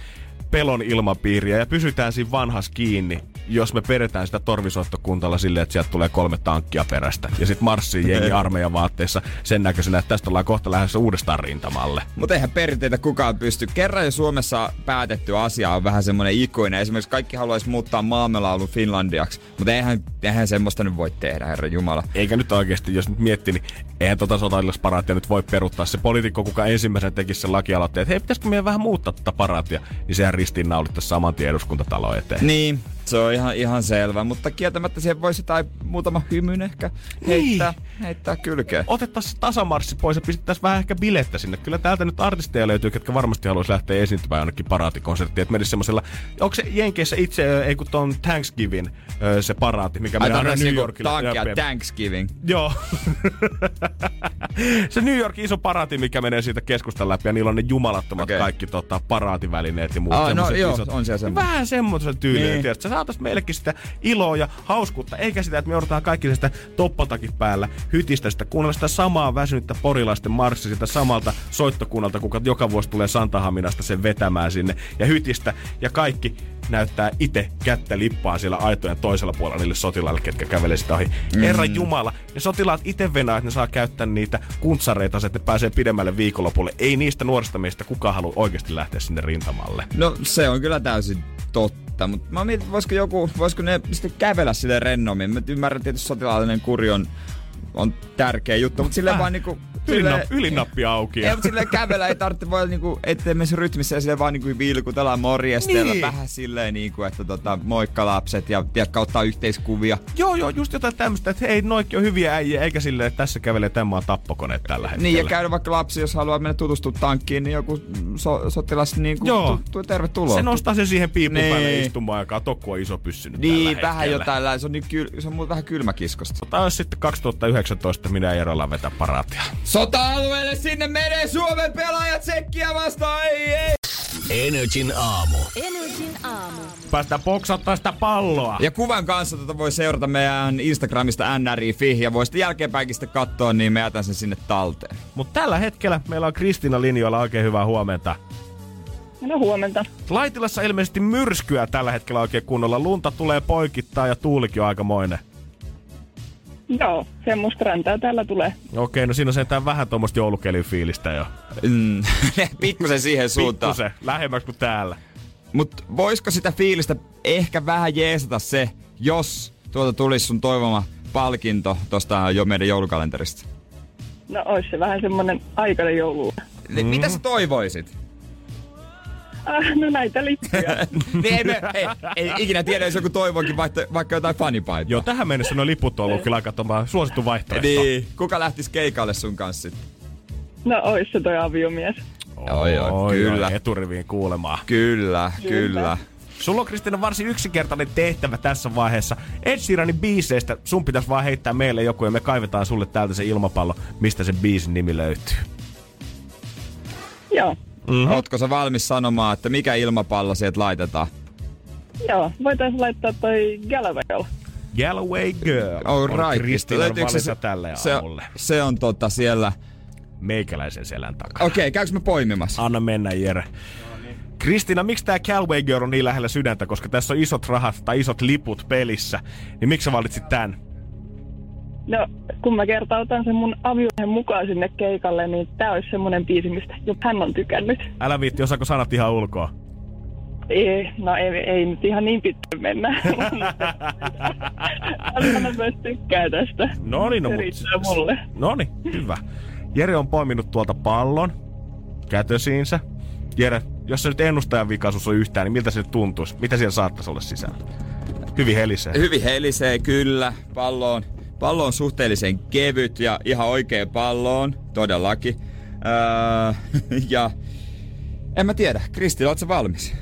pelon ilmapiiriä ja pysytään siinä vanhas kiinni, jos me peretään sitä torvisoittokuntalla silleen, että sieltä tulee kolme tankkia perästä. Ja sitten marssii jengi [laughs] armeijan vaatteissa sen näköisenä, että tästä ollaan kohta lähdössä uudestaan rintamalle. Mutta eihän perinteitä kukaan pysty. Kerran jo Suomessa päätetty asia on vähän semmoinen ikuinen. Esimerkiksi kaikki haluaisi muuttaa maamelaulun Finlandiaksi, mutta eihän, eihän semmoista nyt voi tehdä, herra Jumala. Eikä nyt oikeasti, jos nyt miettii, niin eihän tota sotilasparaatia nyt voi peruuttaa. Se poliitikko, kuka ensimmäisen teki sen lakialoitteen, että hei, pitäisikö meidän vähän muuttaa tätä paraatia, niin sehän ristiinnaulittaisi saman tien eduskuntatalo eteen. Niin, se on ihan, ihan selvä, mutta kieltämättä siihen voisi jotain muutama hymyn ehkä heittää, heittää kylkeen. Otettaisiin tasamarssi pois ja pistettäisiin vähän ehkä bilettä sinne. Kyllä täältä nyt artisteja löytyy, ketkä varmasti haluaisi lähteä esiintymään jonnekin paraatikonserttiin. Että menisi semmoisella, onko se Jenkeissä itse, ei kun ton Thanksgiving, se paraati, mikä aina tämmönen New niinku Yorkille. tankia. Thanksgiving. Joo. [laughs] se New Yorkin iso paraati, mikä menee siitä keskustan läpi, ja niillä on ne jumalattomat okay. kaikki tota, paraativälineet ja muut. Aa, no joo, isot. on siellä Niin semmoinen. Vähän semmoisen tyylinen, Niin. niin. Sä saatais meillekin sitä iloa ja hauskuutta, eikä sitä, että me joudutaan kaikki sitä toppatakin päällä hytistä sitä, kuunnella sitä samaa väsynyttä porilaisten marssia sitä samalta soittokunnalta, kuka joka vuosi tulee Santahaminasta sen vetämään sinne. Ja hytistä ja kaikki näyttää itse kättä lippaa siellä aitojen toisella puolella niille sotilaille, ketkä kävelee sitä ohi. Mm. Herra Jumala, ne sotilaat itse venää, että ne saa käyttää niitä kuntsareita, että ne pääsee pidemmälle viikonlopulle. Ei niistä nuorista meistä kukaan halua oikeasti lähteä sinne rintamalle. No se on kyllä täysin totta, mutta mä mietin, voisiko joku, voisiko ne sitten kävellä sille rennommin. Mä ymmärrän tietysti sotilaallinen kuri on on tärkeä juttu, mutta silleen Äh. vaan niinku... Silleen- ylinappi [laughs] auki. Ei, mutta silleen kävellä ei tarvitse voi niinku, ettei mene rytmissä ja silleen vaan niinku vilkutella morjestella Niin. vähän silleen niinku, että tota, moikka lapset ja tiedätkö, ottaa yhteiskuvia. Joo, joo, just jotain tämmöistä, että hei, noikki on hyviä äijä, eikä silleen, että tässä kävelee tämä on tappokone tällä hetkellä. Niin, ja käydä vaikka lapsi, jos haluaa mennä tutustumaan tankkiin, niin joku so, sotilas niin kuin, Joo. tu, tu, tervetuloa. Se nostaa sen siihen piipun Niin. päälle istumaan ja on iso pyssy nyt Niin, tällä vähän hetkellä. jotain, se on, niin kyl, se on vähän kylmäkiskosta. Tämä olisi sitten 2019 minä ja Jero vetää paraatia. Sota-alueelle sinne menee Suomen pelaajat tsekkiä vastaan, ei, ei! Energin aamu. Energin aamu. Päästään poksauttaa sitä palloa. Ja kuvan kanssa tota voi seurata meidän Instagramista nri.fi ja voi sitten jälkeenpäinkin sitten katsoa, niin me jätän sen sinne talteen. Mutta tällä hetkellä meillä on Kristiina linjoilla oikein hyvää huomenta. No huomenta. Laitilassa ilmeisesti myrskyä tällä hetkellä oikein kunnolla. Lunta tulee poikittaa ja tuulikin on aikamoinen. Joo, semmoista räntää täällä tulee. Okei, no siinä on sentään vähän tuommoista joulukelin fiilistä jo. Mm, [laughs] pikkusen siihen suuntaan. Pikkusen, lähemmäksi kuin täällä. Mutta voisiko sitä fiilistä ehkä vähän jeesata se, jos tuolta tulisi sun toivoma palkinto tosta jo meidän joulukalenterista? No ois se vähän semmonen aikainen joulu. Mm. Mitä sä toivoisit? Ah, no näitä lippuja. [laughs] niin ei, me, ei, ei, ikinä tiedä, jos joku toivoikin vaikka, vaikka jotain fanipaitaa. Joo, tähän mennessä nuo liput on ollut kyllä aika suosittu vaihtoehto. Niin. Kuka lähtisi keikalle sun kanssa sitten? no ois se toi aviomies. Joo, joo, Oi, kyllä. oi, Eturiviin kuulemaan. Kyllä, kyllä. Kyllä. Sulla on Kristiina varsin yksinkertainen tehtävä tässä vaiheessa. Ed Sheeranin biiseistä sun pitäisi vaan heittää meille joku ja me kaivetaan sulle täältä se ilmapallo, mistä se biisin nimi löytyy. Joo. Mm-hmm. Ootko sä valmis sanomaan, että mikä ilmapallo sieltä laitetaan? Joo, voitais laittaa toi Galloway. Galloway Girl on right. Löytyykö se- tälle se, aamulle. se on tota siellä. Meikäläisen selän takana. Okei, okay, käykö me poimimassa? Anna mennä, Jere. Kristiina, miksi tää Galway Girl on niin lähellä sydäntä, koska tässä on isot rahat tai isot liput pelissä, niin miksi sä valitsit tän? No, kun mä kertautan sen mun aviomiehen mukaan sinne keikalle, niin tää olisi semmonen biisi, mistä jo hän on tykännyt. Älä viitti, osaako sanat ihan ulkoa? Ei, no ei, ei nyt ihan niin pitkä mennä. Hän myös tykkää tästä. No niin, no Se mut... mulle. No niin, hyvä. Jere on poiminut tuolta pallon kätösiinsä. Jere, jos se nyt ennustajan vikaisuus on yhtään, niin miltä se nyt tuntuisi? Mitä siellä saattaisi olla sisällä? Hyvin helisee. Hyvin helisee, kyllä. Pallo on, pallo on suhteellisen kevyt ja ihan oikea pallo on, todellakin. Öö, [laughs] ja en mä tiedä, Kristi, ootko valmis?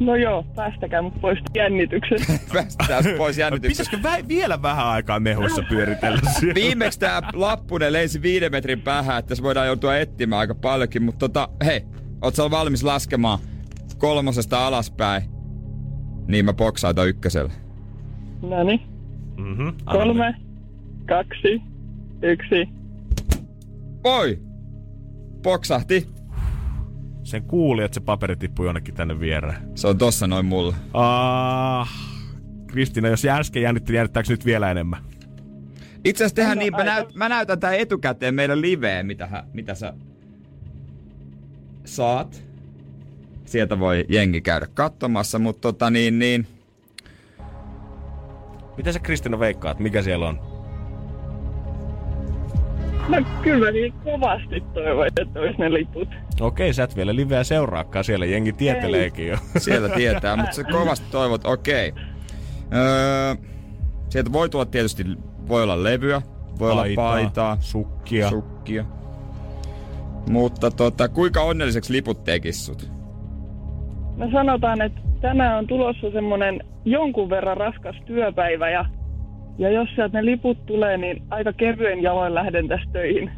No joo, päästäkää mut pois jännityksestä. [laughs] Päästään pois jännityksestä. Pitäisikö vä- vielä vähän aikaa mehuissa pyöritellä [laughs] siellä? Viimeksi tää lappunen lensi viiden metrin päähän, että se voidaan joutua etsimään aika paljonkin, mutta tota, hei, oot sä valmis laskemaan kolmosesta alaspäin? Niin mä boksautan ykkösellä. Noniin. Mm-hmm. Kolme, kaksi, yksi. Oi! Boksahti. Sen kuuli, että se paperi tippui jonnekin tänne viereen. Se on tossa noin mulla. Ah, Kristiina, jos äsken jännitti, niin jännittääkö nyt vielä enemmän? Itse asiassa tehdään No, niin, mä, näyt, mä näytän tää etukäteen meidän liveen, mitä, hä- mitä sä saat. Sieltä voi jengi käydä katsomassa, mutta tota niin, niin. Mitä sä Kristiina veikkaat, mikä siellä on? No kyllä mä niin kovasti toivoin, että olisi ne liput. Okei, sä et vielä liveä seuraakaan, siellä jengi tieteleekin jo. Siellä tietää, mutta se kovasti toivot, okei. Öö, sieltä voi tulla tietysti, voi olla levyä, voi olla paitaa, sukkia. sukkia. Mutta tota, kuinka onnelliseksi liput tekis sut? No sanotaan, että tänään on tulossa semmonen jonkun verran raskas työpäivä ja, ja jos sieltä ne liput tulee, niin aika kevyen jaloin lähden tästä töihin.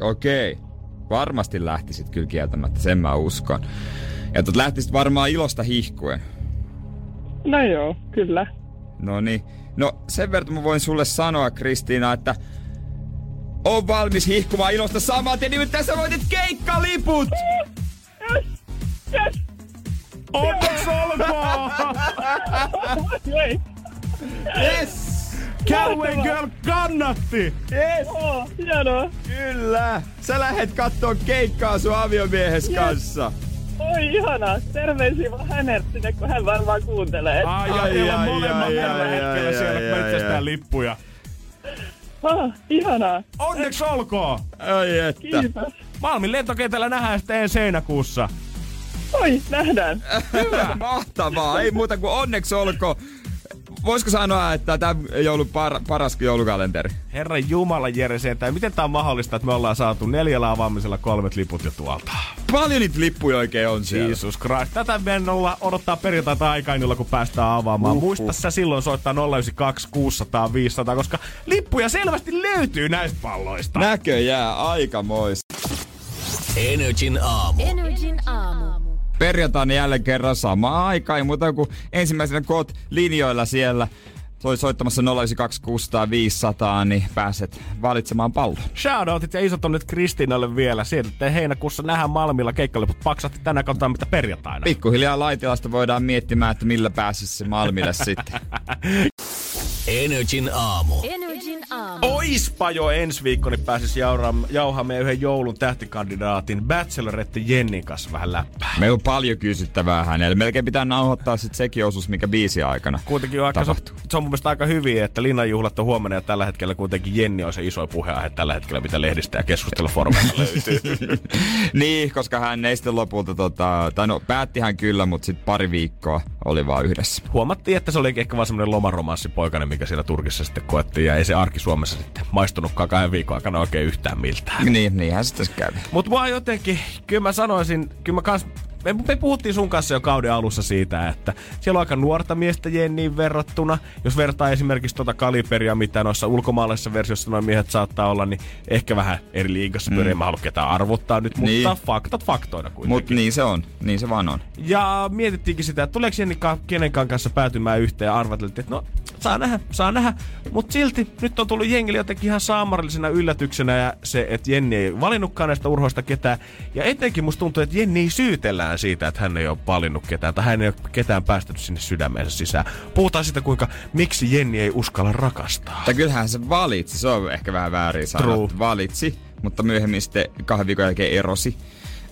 Okei. Varmasti lähtisit kyllä kieltämättä, sen mä uskon. Ja tot lähtisit varmaan ilosta hihkuen. No joo, kyllä. No niin. No sen verran mä voin sulle sanoa, Kristiina, että on valmis hihkumaan ilosta saman tien, nimittäin sä voitit keikkaliput! Yes! Yes! Onneksi olkoon! Ei! Yes! Galway Girl kannatti! Yes! Oh, hienoa! Kyllä! Sä lähet kattoo keikkaa sun aviomiehes Yes. kanssa. Oi ihanaa! Terveisiä vaan hänelle sinne, kun hän varmaan kuuntelee. Ai, ai, Ai, ai, ai, molemmat ai, tällä ai, hetkellä ai, siellä, ai, kun ai, me itsestään ai. lippuja. Ah, ihanaa. Onneksi olkoon! Ai että. Kiitos. Malmin lentokentällä nähdään sitten ensi heinäkuussa. Oi, nähdään. Hyvä. [laughs] Mahtavaa. Ei muuta kuin onneksi olkoon. Voisiko sanoa, että tämä joulu par, paras joulukalenteri? Herran Jumala Jere sentään, miten tää on mahdollista, että me ollaan saatu neljällä avaamisella kolmet liput jo tuolta? Paljon niitä lippuja oikein on siellä. Jesus Christ. Tätä meidän olla odottaa perjantaita aikainilla, kun päästään avaamaan. Uhuh. Muista sä silloin soittaa 092 600 500, koska lippuja selvästi löytyy näistä palloista. Näköjää aikamoista. Energin aamu. Energin aamu. Perjantaina jälleen kerran samaa aikaa, ei muuta kuin ensimmäisenä kun oot linjoilla siellä, toi soittamassa 092 500, niin pääset valitsemaan pallon. Shoutoutit ja isot onnet Kristiinalle vielä. Sieltä heinäkuussa nähdään Malmilla keikkaliput paksahti tänä kautta mitä perjantaina. Pikkuhiljaa Laitilasta voidaan miettimään, että millä pääsisi se Malmille [laughs] sitten. Energin aamu. Energin aamu. Oispa jo ensi viikko, niin pääsis jauhaa, jauhaa meidän yhden joulun tähtikandidaatin Bachelorette Jennin kanssa vähän läppää. Meillä on paljon kysyttävää hänelle. Melkein pitää nauhoittaa sitten sekin osuus, mikä biisi aikana. Kuitenkin on aika, se, Tapahtuu. se on mun mielestä aika hyvin, että linnanjuhlat on huomenna ja tällä hetkellä kuitenkin Jenni on se iso puheenaihe tällä hetkellä, mitä lehdistä ja keskustelufoorumeista löytyy. [laughs] niin, koska hän ei sitten lopulta, tota, tai no päätti hän kyllä, mutta sitten pari viikkoa oli vaan yhdessä. Huomattiin, että se oli ehkä vaan semmoinen lomaromanssipoikainen, mikä siellä Turkissa sitten koettiin ja ei se arki Suomessa sitten maistunutkaan kahden viikon aikana oikein yhtään miltään. Niin, niinhän sitten kävi. Mutta mua jotenkin, kyllä mä sanoisin, kyllä mä kans, me, me puhuttiin sun kanssa jo kauden alussa siitä, että siellä on aika nuorta miestä Jenniin verrattuna. Jos vertaa esimerkiksi tuota kaliberia, mitä noissa ulkomaalaisissa versioissa noin miehet saattaa olla, niin ehkä vähän eri liigassa pyörii. Mm. Mä ketään arvottaa nyt, mutta Niin. faktat faktoina kuitenkin. Mutta niin se on. Niin se vaan on. Ja mietittiinkin sitä, että tuleeko Jenni ka- kenenkään kanssa päätymään yhteen ja arvateltiin, että no saa nähdä, saa nähdä. Mutta silti nyt on tullut jengille jotenkin ihan saamarallisena yllätyksenä ja se, että Jenni ei valinnutkaan näistä urhoista ketään. Ja etenkin musta tuntuu, että Jenni ei syytellään siitä, että hän ei ole valinnut ketään tai hän ei ole ketään päästänyt sinne sydämeensä sisään. Puhutaan siitä, kuinka miksi Jenni ei uskalla rakastaa. Tai kyllähän se valitsi, se on ehkä vähän väärin että valitsi, mutta myöhemmin sitten kahden viikon jälkeen erosi.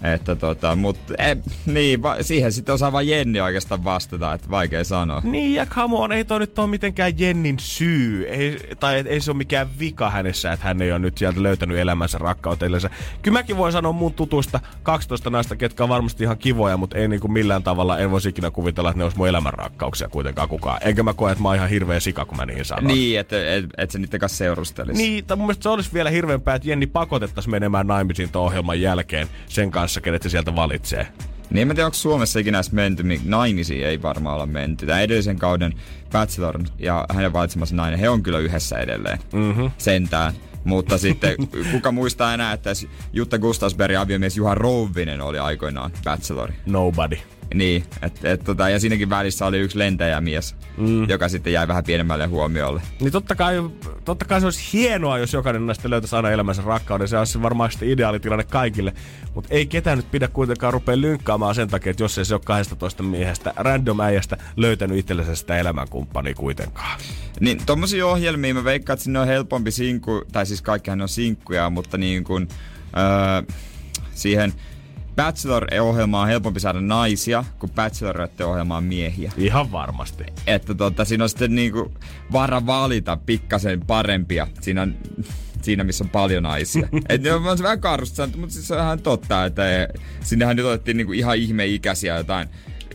Että tota, mutta e, niin, va, siihen sitten osaa vaan Jenni oikeastaan vastata, että vaikea sanoa. Niin ja come on, ei toi nyt ole mitenkään Jennin syy. Ei, tai et, ei se ole mikään vika hänessä, että hän ei ole nyt sieltä löytänyt elämänsä rakkautellensa. Kyllä mäkin voin sanoa mun tutuista 12 naista, ketkä on varmasti ihan kivoja, mutta ei niinku millään tavalla, en voisi ikinä kuvitella, että ne olisi mun elämän rakkauksia kuitenkaan kukaan. Enkä mä koe, että mä oon ihan hirveä sika, kun mä niihin sanon. Niin, että et, et se niiden kanssa seurustelisi. Niin, tai mun mielestä se olisi vielä hirveämpää, että Jenni pakotettaisiin menemään naimisiin tuon ohjelman jälkeen sen kanssa, kenet se sieltä valitsee. Niin en mä tiedä, onko Suomessa ikinä edes menty, niin naimisiin ei varmaan olla menty. Tämä edellisen kauden Bachelor ja hänen valitsemansa nainen, he on kyllä yhdessä edelleen. Mm-hmm. Sentään. Mutta sitten [laughs] kuka muistaa enää, että Jutta Gustafsberg ja aviomies Juha Rouvinen oli aikoinaan Bachelor. Nobody. Niin, et, et, tota, ja siinäkin välissä oli yksi lentäjämies, mm. joka sitten jäi vähän pienemmälle huomiolle. Niin totta kai, totta kai se olisi hienoa, jos jokainen näistä löytäisi aina elämänsä rakkauden. Se olisi varmaan sitten ideaalitilanne kaikille. Mutta ei ketään nyt pidä kuitenkaan rupea lynkkaamaan sen takia, että jos ei se ole 12 miehestä, random äijästä löytänyt itsellensä sitä elämänkumppania kuitenkaan. Niin tommosia ohjelmia mä veikkaan, että sinne on helpompi sinkku, tai siis kaikkihan on sinkkuja, mutta niin kuin, öö, siihen Bachelor-ohjelmaan on helpompi saada naisia, kuin Bachelorette-ohjelmaan miehiä. Ihan varmasti. Että tota, siinä on sitten niinku vara valita pikkasen parempia. Siinä on siinä, missä on paljon naisia. [laughs] Et ne on se vähän karusta mutta siis se on ihan totta, että sinnehän nyt otettiin niinku ihan ihmeikäisiä jotain,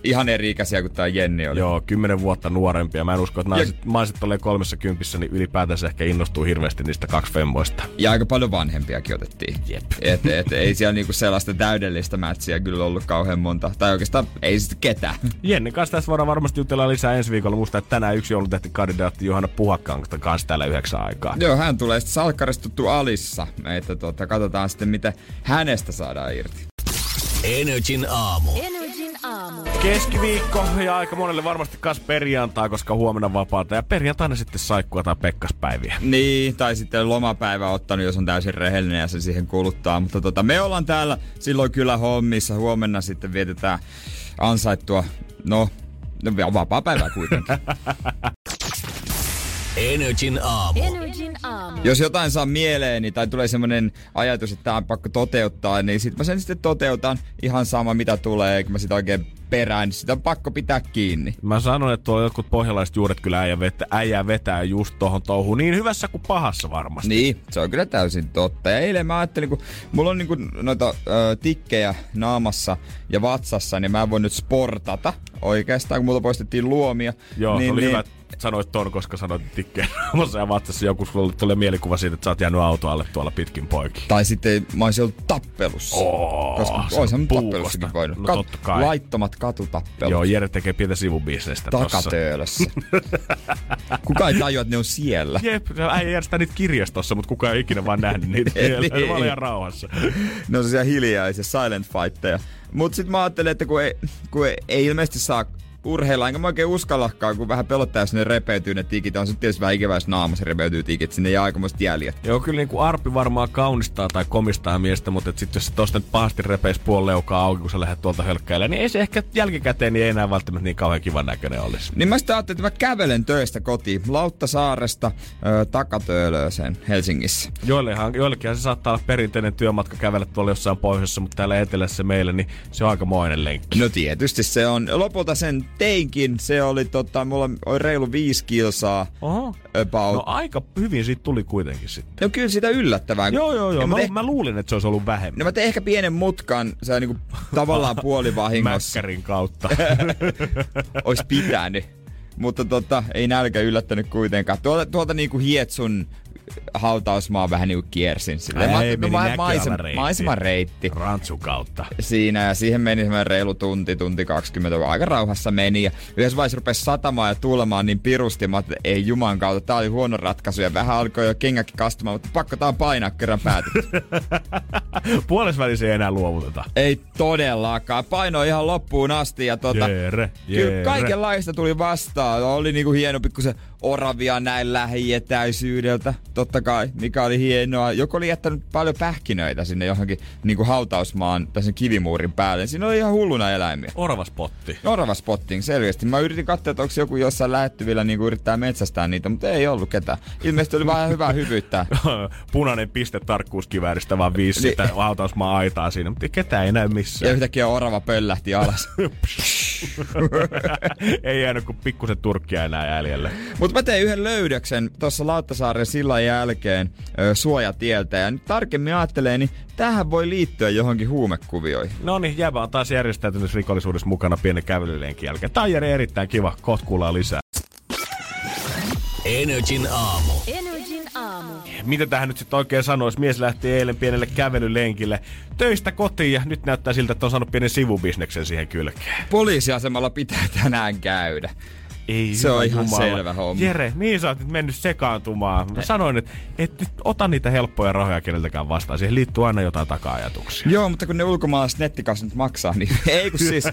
ihan eri ikäisiä kuin tämä Jenni oli. Joo, kymmenen vuotta nuorempia. Mä en usko, että naiset, ja... naiset ole kolmessa kympissä, niin ylipäätänsä ehkä innostuu hirveästi niistä kaksi femmoista. Ja aika paljon vanhempiakin otettiin. Jep. Et, et, ei siellä niinku sellaista täydellistä matchia kyllä ollut kauhean monta. Tai oikeastaan ei sitten ketään. Jennin kanssa tässä voidaan varmasti jutella lisää ensi viikolla. Muista, että tänään yksi joulutehti kandidaatti Johanna Puhakkaan kanssa täällä yhdeksän aikaa. Joo, hän tulee sitten salkkarista tuttu Alissa. Että tota, katsotaan sitten, mitä hänestä saadaan irti. Energin aamu. Energin aamu. Keskiviikko ja aika monelle varmasti kas perjantai, koska huomenna vapaata. Ja perjantaina sitten saikkua tai pekkaspäiviä. Niin, tai sitten lomapäivä ottanut, jos on täysin rehellinen ja se siihen kuluttaa. Mutta tota, me ollaan täällä silloin kyllä hommissa. Huomenna sitten vietetään ansaittua, no, no vapaa päivää kuitenkin. [laughs] Energin aamu. Energin aamu. Jos jotain saa mieleeni tai tulee semmoinen ajatus, että tämä on pakko toteuttaa, niin sitten mä sen sitten toteutan ihan sama mitä tulee, eikä mä sitä oikein perään, niin sitä on pakko pitää kiinni. Mä sanon, että tuo jotkut pohjalaiset juuret kyllä äijä vetää, äijä vetää just tohon touhuun. Niin hyvässä kuin pahassa varmasti. Niin, se on kyllä täysin totta. Ja eilen mä ajattelin, kun mulla on niinku noita ö, tikkejä naamassa ja vatsassa, niin mä en voi nyt sportata oikeastaan, kun multa poistettiin luomia. Joo, niin, oli niin, hyvä, sanoit ton, koska sanoit tikkeen naamassa ja vatsassa. Joku sulle tulee mielikuva siitä, että sä oot jäänyt auto alle tuolla pitkin poikin. Tai sitten mä olisin ollut tappelussa. Oo, koska se on olisin puukosta. tappelussakin voinut. No totta kai. laittomat katutappelut. Joo, Jere tekee pientä sivubisnestä takatöölössä. [laughs] Kuka ei tajua, että ne on siellä. Jep, äijä järjestää niitä kirjastossa, mutta kukaan ei ikinä vaan nähnyt niitä [laughs] siellä. Niin. Mä olin rauhassa. Ne on sellaisia hiljaisia silent fightteja. Mut sit mä ajattelin, että kun ei, kun ei, ei ilmeisesti saa urheilla, enkä mä oikein uskallakaan, kun vähän pelottaa, jos ne repeytyy ne tikit. On sitten tietysti vähän ikävä, jos naamassa repeytyy tikit, sinne jää aikamoiset jäljet. Joo, kyllä niin kuin Arpi varmaan kaunistaa tai komistaa miestä, mutta sitten jos se tosta nyt pahasti repeis puoli leukaa auki, kun sä lähdet tuolta hölkkäillä, niin ei se ehkä jälkikäteen niin ei enää välttämättä niin kauhean kivan näköinen olisi. Niin mä sitten ajattelin, että mä kävelen töistä kotiin Lauttasaaresta ö, Takatöölööseen Helsingissä. Joillehan, joillekinhan se saattaa olla perinteinen työmatka kävellä tuolla jossain pohjoisessa, mutta täällä etelässä meillä, niin se on aikamoinen lenkki. No tietysti se on. Lopulta sen teinkin. Se oli tota, mulla oli reilu viisi kilsaa Oho. about. No aika hyvin siitä tuli kuitenkin sitten. No kyllä sitä yllättävää. Joo, joo, joo. Ja Mä, te- mä luulin, että se olisi ollut vähemmän. No mä tein ehkä pienen mutkan, se on niinku tavallaan puolivahingossa. [laughs] Mäkkärin kautta. [laughs] Ois pitänyt. Mutta tota, ei nälkä yllättänyt kuitenkaan. Tuolta, tuolta niinku Hietsun hautausmaa vähän niinku kiersin. Silleen. Ai, Mä- meni ma- näkyvä maisema, reitti. maisemareitti Rantsun kautta. siinä ja siihen meni semmoinen reilu tunti, tunti 20, vaan aika rauhassa meni. Ja yhdessä vaiheessa rupesi satamaan ja tuulemaan niin pirusti, mä että ei juman kautta, tää oli huono ratkaisu ja vähän alkoi jo kengäkin kastumaan, mutta pakko tää on painaa kerran päätetty. [laughs] Puolesvälissä ei enää luovuteta. ei todellakaan, paino ihan loppuun asti ja tota, Jere, Kyllä jere. kaikenlaista tuli vastaan. Oli niinku hieno pikkusen oravia näin lähietäisyydeltä, totta kai, mikä oli hienoa. Joku oli jättänyt paljon pähkinöitä sinne johonkin niinku hautausmaan tai sen kivimuurin päälle. Siinä oli ihan hulluna eläimiä. Oravaspotti. Orava spotting, selvästi. Mä yritin katsoa, että onko joku jossain lähettyvillä niinku yrittää metsästää niitä, mutta ei ollut ketään. Ilmeisesti oli vähän hyvää hyvyyttä. [laughs] Punainen piste tarkkuuskivääristä, vaan viisi Niin. sitä hautausmaa aitaa siinä, mutta ketään ei näy Ja missään. yhtäkkiä orava pöllähti alas. [laughs] ei jäänyt kuin pikkusen turkkia enää jäljelle. Mutta mä tein yhden löydöksen tuossa Lauttasaaren sillan jälkeen ö, suojatieltä ja nyt tarkemmin ajattelee, niin tähän voi liittyä johonkin huumekuvioihin. No niin, jäbä on taas järjestäytynyt rikollisuudessa mukana pienen kävelylenkin jälkeen. Tää on Jere erittäin kiva, kohta kuullaan lisää. Energin aamu. Energin aamu. Mitä tähän nyt sitten oikein sanoisi? Mies lähti eilen pienelle kävelylenkille töistä kotiin ja nyt näyttää siltä, että on saanut pienen sivubisneksen siihen kylkeen. Poliisiasemalla pitää tänään käydä. Ei Se on ihan jumala. selvä homma. Jere, mihin sä oot nyt mennyt sekaantumaan? Mä sanoin, että et nyt ota niitä helppoja rahoja keneltäkään vastaan. Siihen liittyy aina jotain taka-ajatuksia. Joo, mutta kun ne ulkomaalaiset nettikasvit nyt maksaa, niin [laughs] ei kun siis...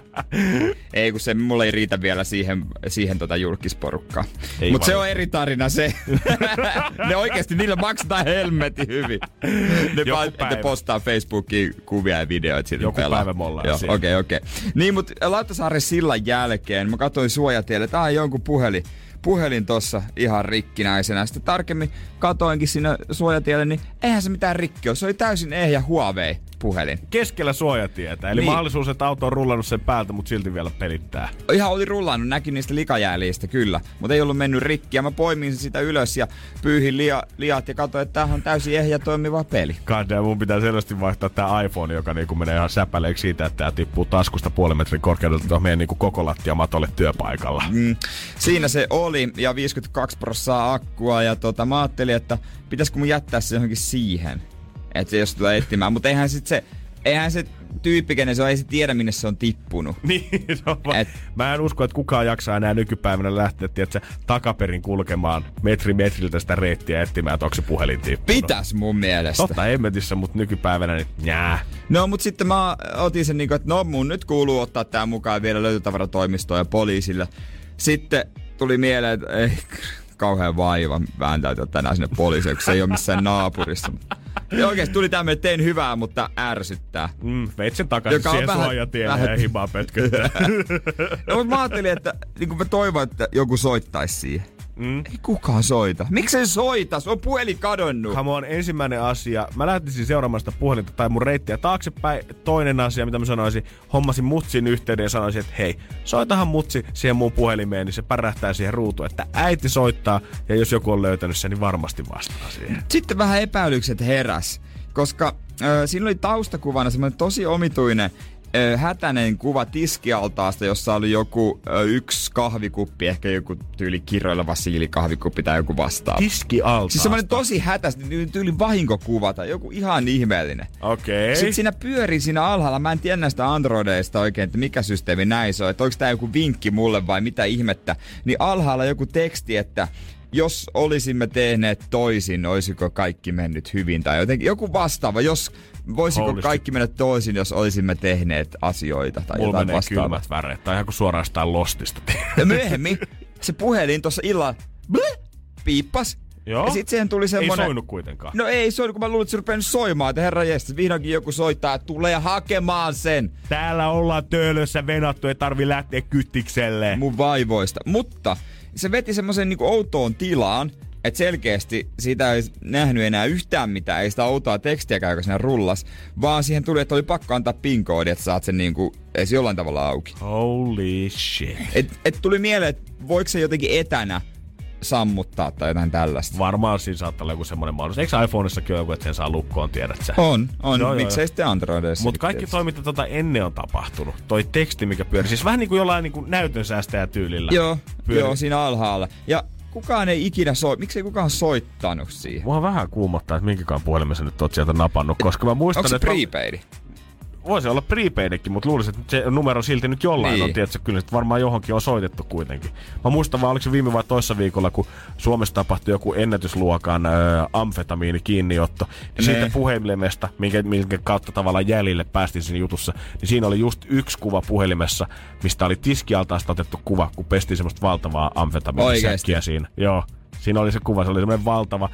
[laughs] ei kun se, mulla ei riitä vielä siihen, siihen tota julkisporukkaan. Mutta se on eri tarina se. [laughs] ne oikeasti, niillä maksetaan helmetin hyvin. Ne, Joku vaan, ne postaa Facebookiin kuvia ja videoita siitä Joku pelaa. päivä me ollaan okei, okei. Niin, mutta Lauttasaaren sillan jälkeen mä katsoin suojatielle, tää on jonkun puhelin puhelin tossa ihan rikkinäisenä. Sitten tarkemmin katoinkin siinä suojatielle, niin eihän se mitään rikki ole. Se oli täysin ehjä Huawei puhelin. Keskellä suojatietä. Eli Niin. mahdollisuus, että auto on rullannut sen päältä, mutta silti vielä pelittää. Ihan oli rullannut, näki niistä likajäljistä kyllä, mutta ei ollut mennyt rikki. Ja mä poimin sen sitä ylös ja pyyhin lia, liat ja katsoin, että tämähän on täysin ehjä toimiva peli. Kadea, mun pitää selvästi vaihtaa tää iPhone, joka niinku menee ihan säpäleeksi siitä, että tää tippuu taskusta puolen metrin korkeudelta tuohon meidän niinku koko lattiamatolle työpaikalla. Mm, siinä se oli ja 52 prossaa akkua ja tota, mä ajattelin, että pitäisikö mun jättää se johonkin siihen, että jos tulee etsimään. Mutta eihän sit se, eihän se tyyppi, kenen se on, ei se tiedä minne se on tippunut. [laughs] Niin, va- Et- Mä en usko, että kukaan jaksaa enää nykypäivänä lähteä tiedätkö, takaperin kulkemaan metri metriltä sitä reittiä etsimään, että onko se puhelin tippunut. Pitäis mun mielestä. Totta emmetissä, mutta nykypäivänä niin njää. No, mutta sitten mä otin sen niinku, että no mun nyt kuuluu ottaa tää mukaan vielä löytötavaratoimistoon ja poliisille. Sitten tuli mieleen, että ei [laughs] kauhean vaiva vääntäytyä tänään sinne poliisille, kun se ei ole missään naapurissa. Ja oikeesti tuli tämmöinen, että tein hyvää, mutta ärsyttää. Mm, veit sen takaisin Joka siihen vähän- suojatielle vähän- ja himaa [laughs] pötköttää. No, mutta mä ajattelin, että niin mä toivon, että joku soittaisi siihen. Mm. Ei kukaan soita. Miksi se soita? Se on puhelin kadonnut. Come on, ensimmäinen asia. Mä lähtisin seuraamaan sitä puhelinta tai mun reittiä taaksepäin. Toinen asia, mitä mä sanoisin, hommasin mutsin yhteyden ja sanoisin, että hei, soitahan mutsi siihen mun puhelimeen, niin se pärähtää siihen ruutuun, että äiti soittaa ja jos joku on löytänyt sen, niin varmasti vastaa siihen. Sitten vähän epäilykset heräs, koska äh, siinä oli taustakuvana semmoinen tosi omituinen hätäinen kuva tiskialtaasta, jossa oli joku yksi kahvikuppi, ehkä joku tyyli kirjoileva siilikahvikuppi tai joku vastaava. Tiski alta. Siis semmoinen tosi hätäistä, tyyli vahinkokuva tai joku ihan ihmeellinen. Okei. Sitten siinä pyörii siinä alhaalla, mä en tiedä näistä Androideista oikein, että mikä systeemi näissä on, että onko tämä joku vinkki mulle vai mitä ihmettä, niin alhaalla joku teksti, että jos olisimme tehneet toisin, olisiko kaikki mennyt hyvin tai jotenkin joku vastaava, jos voisiko Holistic. kaikki mennä toisin, jos olisimme tehneet asioita tai Mulla jotain vastaavaa. kylmät väreet. Tai ihan kuin suoraan jostain lostista. Ja myöhemmin se puhelin tuossa illalla bleh, piippas. Joo. Ja sitten siihen tuli Ei semmonen... soinut kuitenkaan. No ei soinut, kun mä luulin, että se soimaan, että herra jestas, vihdoinkin joku soittaa, että tulee hakemaan sen Täällä ollaan töölössä venattu, ei tarvi lähteä kyttikselle. mun vaivoista. Mutta se veti semmoisen niinku outoon tilaan, että selkeästi siitä ei nähnyt enää yhtään mitään, ei sitä outoa tekstiäkään, joka siinä rullas, vaan siihen tuli, että oli pakko antaa PIN-koodi, että saat sen niinku edes jollain tavalla auki. Holy shit. Et, et tuli mieleen, että voiko se jotenkin etänä sammuttaa tai jotain tällaista. Varmaan siinä saattaa olla joku semmoinen mahdollisuus. Eikö iPhoneissakin ole joku, että sen saa lukkoon, tiedät sä? On, on. Joo, Miksei joo. sitten Androidissa? Mutta kaikki toi, mitä tota ennen on tapahtunut, toi teksti, mikä pyörii, siis vähän niin kuin jollain niin kuin näytön säästäjä tyylillä. Joo, Pyörii. joo, siinä alhaalla. Ja kukaan ei ikinä soi, miksei kukaan soittanut siihen? Mua vähän kuumottaa, että minkäkaan puhelimessa nyt oot sieltä napannut, koska mä muistan, Onko se että mä- prepaidi? Voisi olla prepaidkin, mutta luulisin, että se numero silti nyt jollain Niin. on, tiedätkö, kyllä sit varmaan johonkin on soitettu kuitenkin. Mä muistan vaan, oliko se viime vai toissa viikolla, kun Suomessa tapahtui joku ennätysluokan ö, amfetamiini kiinniotto, niin Ne. siitä puhelimesta, minkä, minkä kautta tavallaan jäljille päästiin siinä jutussa, niin siinä oli just yksi kuva puhelimessa, mistä oli tiskialtaasta otettu kuva, kun pestiin semmoista valtavaa amfetamiinisäkkiä siinä. Joo. Siinä oli se kuva, se oli semmoinen valtava,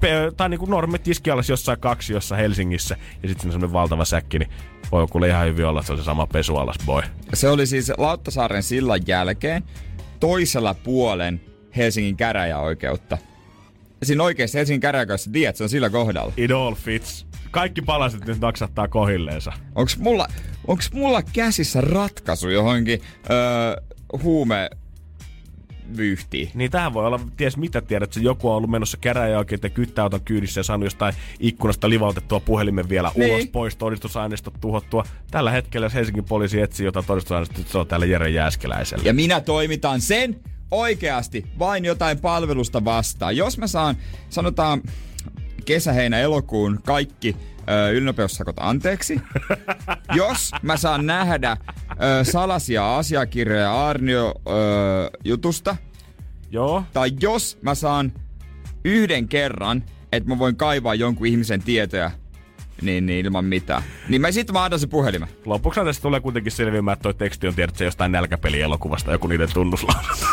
pe- tai niinku normi tiskialas jossain kaksi jossa Helsingissä, ja sitten semmoinen valtava säkki, niin voi kuule ihan hyvin olla, että se on se sama pesualas boy. Se oli siis Lauttasaaren sillan jälkeen toisella puolen Helsingin käräjäoikeutta. Siinä oikeasti Helsingin käräjäoikeudessa tiedät, se on sillä kohdalla. It all fits. Kaikki palaset nyt naksattaa kohilleensa. Onks mulla, onks mulla käsissä ratkaisu johonkin öö, huume vyyhtiin? Niin tähän voi olla, ties mitä tiedät, että joku on ollut menossa käräjäoikeuden ja kyttäauton kyydissä ja saanut jostain ikkunasta livautettua puhelimen vielä Niin. ulos pois, todistusaineistot tuhottua. Tällä hetkellä jos Helsingin poliisi etsii jotain todistusaineistot, se on täällä Jere Jääskeläisellä. Ja minä toimitan sen oikeasti vain jotain palvelusta vastaan. Jos mä saan, sanotaan kesä, heinä, elokuun kaikki ö, ylnopeussakot anteeksi. Jos mä saan nähdä ö, salaisia asiakirjoja Arnio ö, jutusta, Joo, tai jos mä saan yhden kerran, että mä voin kaivaa jonkun ihmisen tietoja, niin, niin ilman mitään. Niin mä sit mä annan se puhelimen. lopuksi tästä tulee kuitenkin selviämään, että toi teksti on tiedät, se jostain nälkäpelielokuvasta, joku niiden tunnuslausunto.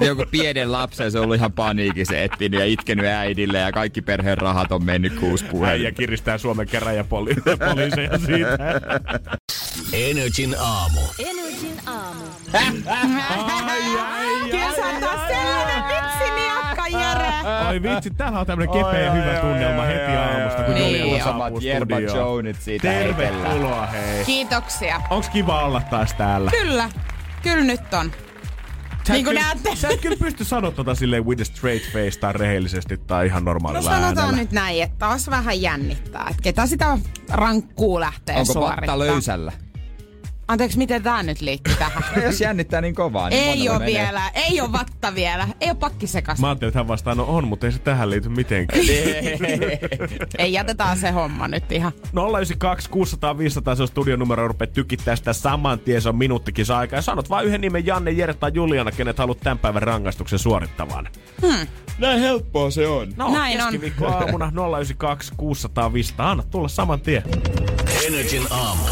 [laughs] Joku pienen lapsen, se on ollut ihan paniikissa etsinyt ja itkenyt äidille ja kaikki perheen rahat on mennyt kuusi Äijä puhelinta. kiristää Suomen käräjäpoliiseja siitä. [laughs] Energin aamu. Energin aamu. Kyllä sä oot taas sellainen vitsiniakka, Jere. Ai vitsi, täällä on tämmönen kepeä ja hyvä tunnelma heti aamusta, kun Niin. Juliana saapuu studioon. Siitä. Tervetuloa hei. Kiitoksia. Onks kiva olla taas täällä? Kyllä. Kyllä nyt on. Sä Niin kuin kyllä- näette. Sä et kyllä pysty sanoa tota silleen with a straight face tai rehellisesti tai ihan No normaalilla sanotaan äänellä. nyt näin, että taas vähän jännittää. Että ketä sitä rankkuu lähtee Onko suorittamaan. patta löysällä? Anteeksi, miten tää nyt liittyy tähän? [laughs] Jos jännittää niin kovaa, niin ei menee. vielä. Ei oo vatta vielä. Ei oo pakki sekas. Mä ajattelin, että hän vastaa, no on, mutta ei se tähän liity mitenkään. Ei [laughs] jätetään se homma nyt ihan. 092 600 500 se on studionumero, rupeat tykittää sitä saman tien, se on minuuttikin saa aikaa. Ja sanot vaan yhden nimen Janne, Jere tai Juliana, kenet haluat tämän päivän rangaistuksen suorittavan. Näin helppoa se on. No, Näin on. aamuna 092 600 500. Anna tulla saman tien. Energin aamu.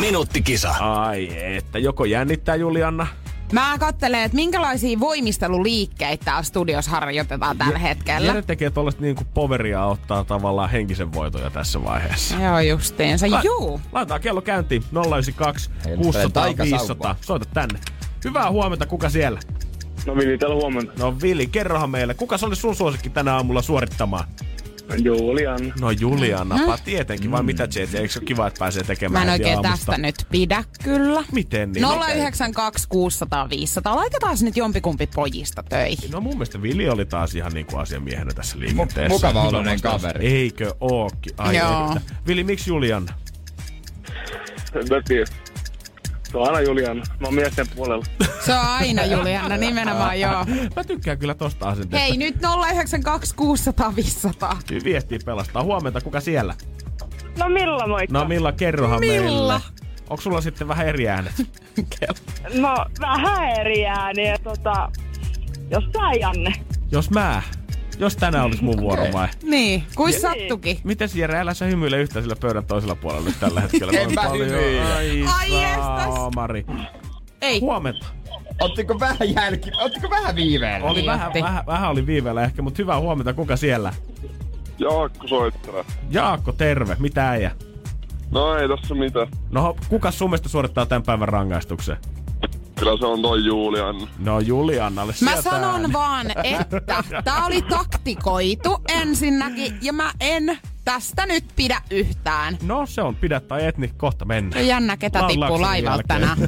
Minuuttikisa. Ai, että joko jännittää Juliana? Mä katselen, että minkälaisia voimisteluliikkeitä täällä studios harjoitetaan tällä hetkellä. Jere tekee tollaista niinku poveria ottaa tavallaan henkisen voitoja tässä vaiheessa. Joo, justiinsa. La- Juu. Laitetaan kello käyntiin 092 Hei, 600 taikasauva. 500. Soita tänne. Hyvää huomenta, kuka siellä? No Vili, täällä huomenta. No Vili, kerrohan meille, kuka se oli sun suosikki tänä aamulla suorittamaan? Julian. No Julianapa, tietenkin, vai mitä JJ, eikö se ole kiva, että pääsee tekemään Mä en oikein aamusta? tästä nyt pidä kyllä. Miten niin? 092 600 500. Laitetaan nyt jompikumpi pojista töihin. No mun mielestä Vili oli taas ihan niinku asiamiehenä tässä liikenteessä. mukava oloinen kaveri. Eikö ookin? Ai Joo. että. Vili, miksi Julian? En mä tiedä. Se on aina Julian. Mä oon miesten puolella. Se on aina Juliana, nimenomaan joo. Mä tykkään kyllä tosta asenteesta. Hei, nyt 092 600 500. Viestiä pelastaa. Huomenta, kuka siellä? No Milla moikka. No Milla, kerrohan Milla. meille. Onko sulla sitten vähän eri äänet? [laughs] No vähän eri ääniä, tota, jos sä Janne. Jos mä, jos tänään olisi mun vuoro vai? Niin, kuin sattukin. Miten Jere, älä sä hymyile yhtään sillä pöydän toisella puolella nyt tällä hetkellä. En mä hymyile. Ai, Ai. Ei, Huomenta. Ottiko vähän jälki, ottiko vähän viiveellä? Oli Niin vähän, vähän, vähän oli viiveellä ehkä, mutta hyvää huomenta. Kuka siellä? Jaakko soittaa. Jaakko, terve. Mitä äijä? No ei tässä mitään. No, kuka sun mielestä suorittaa tämän päivän rangaistuksen? Kyllä se on toi Julian. No Juliannalle Mä sieltä sanon ääni. vaan, että tää oli taktikoitu ensinnäkin ja mä en tästä nyt pidä yhtään. No se on, pidä tai et, niin kohta mennään. Jännä, ketä tippuu Laulaksen laivalta tänään.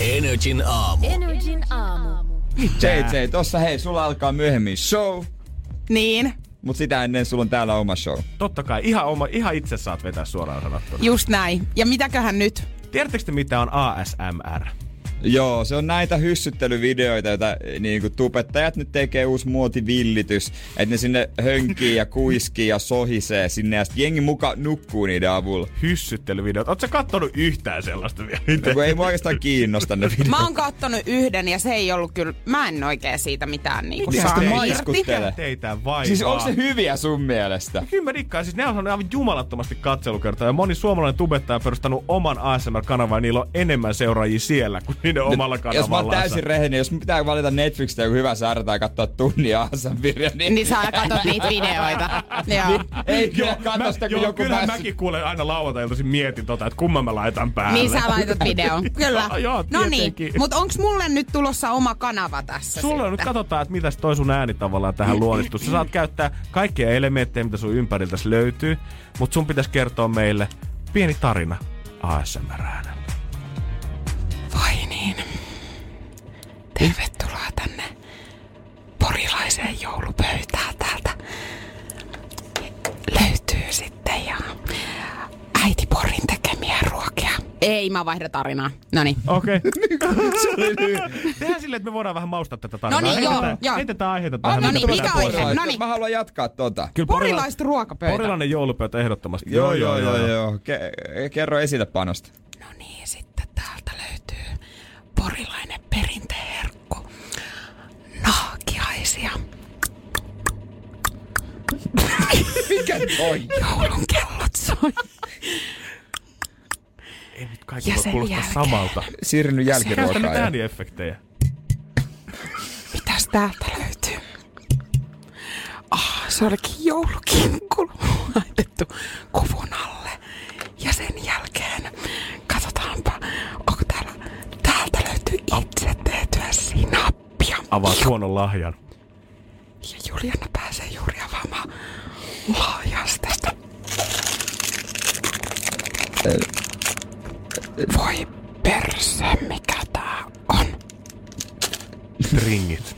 Energin aamu. Energin aamu. JJ, tossa hei, sulla alkaa myöhemmin show, Niin, mut sitä ennen sulla on täällä oma show. Totta kai, ihan, oma, ihan itse saat vetää suoraan sanottuna. just näin. Ja mitäköhän nyt? Tiedättekö te, mitä on ASMR? Joo, se on näitä hyssyttelyvideoita, joita niin kuin tubettajat nyt tekee uusi muotivillitys. Että ne sinne hönkii ja kuiskii ja sohisee sinne ja sit jengi muka nukkuu niiden avulla. Hyssyttelyvideot. Oletko sä kattonut yhtään sellaista vielä? Ja kun ei mua oikeastaan kiinnosta ne videot. Mä oon kattonut yhden ja se ei ollut kyllä, mä en oikein siitä mitään niinku Miten saa maiskuttele? Teitä vaivaa. Siis onko se hyviä sun mielestä? Kyllä mä dikkaan. Siis ne on saanut aivan jumalattomasti katselukertaa. Ja moni suomalainen tubettaja on perustanut oman ASMR-kanavan ja niillä on enemmän seuraajia siellä kuin niiden omalla Jos mä oon täysin rehellinen, jos pitää valita Netflixistä joku hyvä sarja tai katsoa tunnia Asanvirja, niin... Niin sä aina katsot niitä videoita. [laughs] Joo. Ei kyllä katso mä, sitä, kun joo, joku kyllähän pääsi... mäkin kuulen aina lauantailtaisin mietin tota, että kumman mä laitan päälle. Niin sä laitat videon, [laughs] kyllä. Joo, joo, no niin, mutta onks mulle nyt tulossa oma kanava tässä Sulla on nyt sitten? katsotaan, että mitäs toi sun ääni tavallaan tähän luonnistuu. Sä saat käyttää kaikkia elementtejä, mitä sun ympäriltäs löytyy, mutta sun pitäisi kertoa meille pieni tarina ASMR-äänellä. Tervetuloa tänne porilaiseen joulupöytään täältä. Löytyy sitten ja äiti Porin tekemiä ruokia. Ei, mä vaihdan tarinaa. Noniin. Okei. [laughs] Tehdään silleen, että me voidaan vähän maustaa tätä tarinaa. No niin, joo, heitetään, joo. heitetään aiheita tähän. no niin, mikä aihe? No niin. Mä haluan jatkaa tota. Kyllä Porilaiset ruokapöytä. Porilainen joulupöytä ehdottomasti. Joo, joo, joo, joo. Ke- kerro esille panosta. No niin, sitten täältä löytyy porilainen perinteherkku. Mikä toi? Joulun kellot soi. Ei nyt kaikki Ja voi kuulostaa jälkeen. samalta. Siirrynyt Käytä nyt jälkiruokaa. jo. ääniefektejä. Mitäs täältä löytyy? Ah, se olikin joulukinkku laitettu kuvun alle. Ja sen jälkeen, katsotaanpa, onko täällä, täältä löytyy itse tehtyä sinappia. Avaa huonon lahjan. Ja Juliana pääsee juuri avaamaan lahjasta. Voi perse, mikä tää on? Ringit.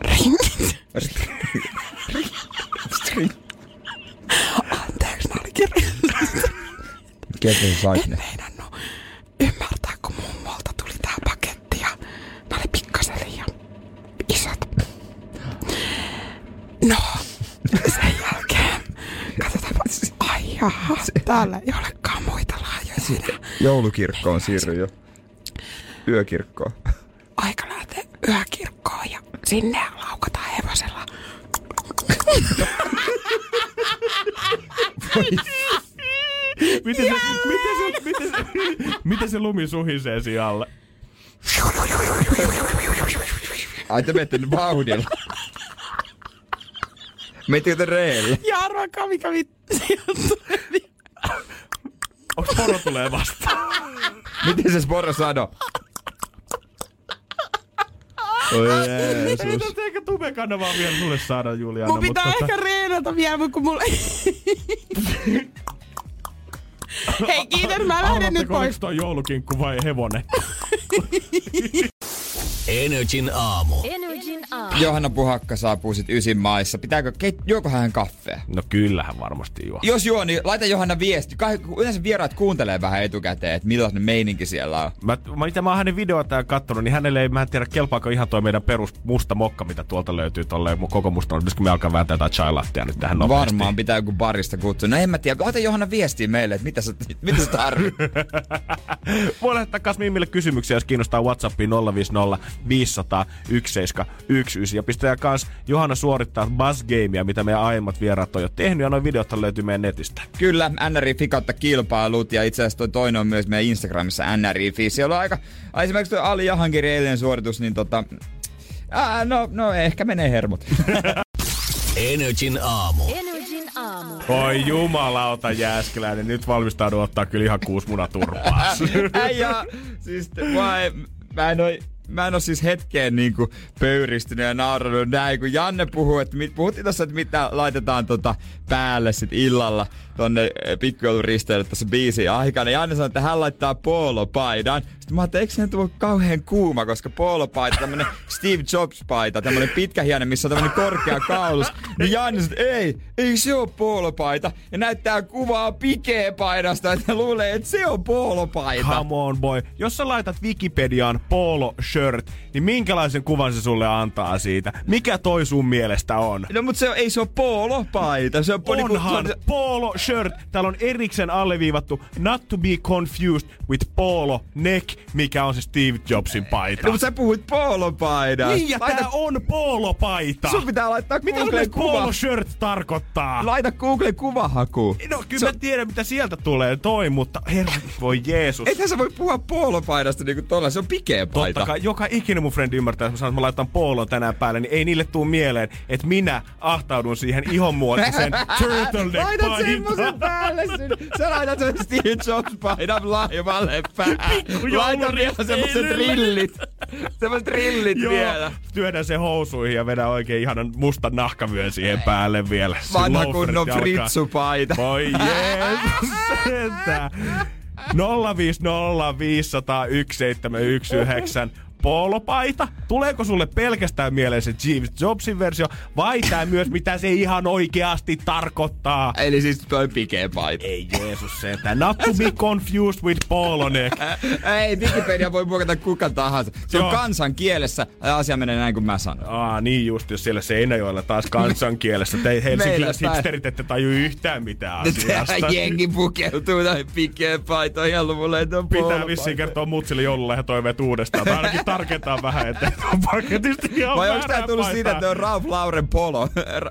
Ringit. Anteeksi, nää olikin ringit. Ketä sä sait ne? meinannut ymmärtää, kun mummolta tuli tää paketti ja ne oli pikkasen liian isot. No, sen jälkeen katsotaanpa. Ai jaha, täällä ei olekaan muita lahjoja enää. Joulukirkko on siirry jo. Yökirkkoon. Aika lähteä yökirkkoon ja sinne laukataan hevosella. Miten se, miten se, miten se, miten se lumi suhisee siellä alle? Ai te menette nyt vauhdilla. Menittekö te reelle? Ja arvaakaa mikä vittu Onks poro tulee vastaan? Miten se Sporo sano? Oi Ei Jeesus. tästä ehkä tubekanavaa vielä sulle saada, Juliana. Mun pitää mutta ehkä reenata vielä, mutta kun mulla... Hei, kiitos, mä lähden nyt pois. oliko toi joulukinkku vai hevonen? [laughs] Energin aamu. Energin aamu. Johanna Puhakka saapuu sit ysin maissa. Pitääkö, keit, juoko hän kaffea? No kyllähän varmasti juo. Jos juo, niin laita Johanna viesti. Kah- Yleensä vieraat kuuntelee vähän etukäteen, että millainen meininki siellä on. Mä, mä, mitä mä oon hänen videoita ja kattonut, niin hänelle ei, mä en tiedä, kelpaako ihan toi meidän perus musta mokka, mitä tuolta löytyy tolleen mun koko musta. Pitäisikö me alkaa vääntää jotain chai lattea nyt tähän nopeasti? Varmaan pitää joku barista kutsua. No en mä tiedä. Laita Johanna viestiä meille, että mitä sä, mitä sä tarvit. [laughs] Voi lähettää kas Mimmille kysymyksiä, jos kiinnostaa Whatsappiin 050 500 1719. Ja pistää kans Johanna suorittaa Buzz Gamea, mitä meidän aiemmat vieraat on jo tehnyt. Ja noin videot löytyy meidän netistä. Kyllä, NRI Fikautta kilpailut ja itse asiassa toi toinen on myös meidän Instagramissa NRI. Siellä on aika, ai esimerkiksi tuo Ali Jahankirin eilinen suoritus, niin tota, ää, no, no ehkä menee hermot. [laughs] Energin aamu. Energin aamu. Oi jumalauta Jääskeläinen, nyt valmistaudu ottaa kyllä ihan kuusi munaturpaa. [laughs] Äijä, siis mä, en- mä en oo, Mä en oo siis hetkeen niinku pöyristynyt ja naurannut näin, kun Janne puhuu, että mit, puhuttiin tossa, että mitä laitetaan tota päälle sit illalla tonne pikkujouluristeille tässä biisin aikana. Janne sanoi, että hän laittaa poolopaidan. Sitten mä ajattelin, eikö se tule kauhean kuuma, koska poolopaita, tämmönen [laughs] Steve Jobs-paita, tämmönen pitkähiene, missä on tämmönen korkea kaulus. Niin Janne sanoi, että ei, ei se ole poolopaita. Ja näyttää kuvaa pikeepaidasta, että luulee, että se on poolopaita. Come on boy. Jos sä laitat Wikipediaan polo shirt, niin minkälaisen kuvan se sulle antaa siitä? Mikä toi sun mielestä on? No mut se ei se ole poolopaita, se on niinku- Onhan se on- polo shirt. Täällä on erikseen alleviivattu not to be confused with polo neck, mikä on se Steve Jobsin paita. No, mutta sä puhuit poolopaidasta. Niin, ja tää on polopaita. Sun pitää laittaa Mitä Googleen sun polo kuva. shirt tarkoittaa? Laita Googleen kuvahaku. No kyllä Se mä tiedän mitä sieltä tulee toi, mutta herra voi Jeesus. Ethän sä voi puhua poolopaidasta niinku tolla, se on pikeä paita. Totta kai, joka ikinen mun frendi ymmärtää, että mä sanon, että mä laitan poolon tänään päälle, niin ei niille tuu mieleen, että minä ahtaudun siihen ihonmuotoisen [laughs] turtleneck Semmosen päälle sen. Sä laitat sen Steve Jobs paidan laivalle päähän. Laita vielä semmoset rillit. Semmoset rillit Joo, vielä. työdän se housuihin ja vedän oikein ihanan mustan nahkavyön siihen päälle vielä. Vanha kunnon fritsupaita. Voi Jeesus sentään. 050 500 1719. Poolopaita? Tuleeko sulle pelkästään mieleen se Steve Jobsin versio vai tää myös mitä se ihan oikeasti tarkoittaa? Eli siis toi pikeä paita. Ei Jeesus sentään. Not to be confused with poloneck. Ei, Wikipedia voi muokata kuka tahansa. Se on Joo. kansan kielessä ja asia menee näin kuin mä sanon. Aa, niin just, jos siellä Seinäjoella taas kansankielessä. Te Meillä helsinkiläiset päin. hipsterit ette taju yhtään mitään asiasta. Jengi pukeutuu näihin pikeä paitoihin ja luvulle, että on Pitää vissiin kertoa mutsille joululehjatoiveet uudestaan. Tai ainakin tarkentaa vähän, että on paketista ihan Vai onko tää tullut siitä, että on Ralph Lauren polo?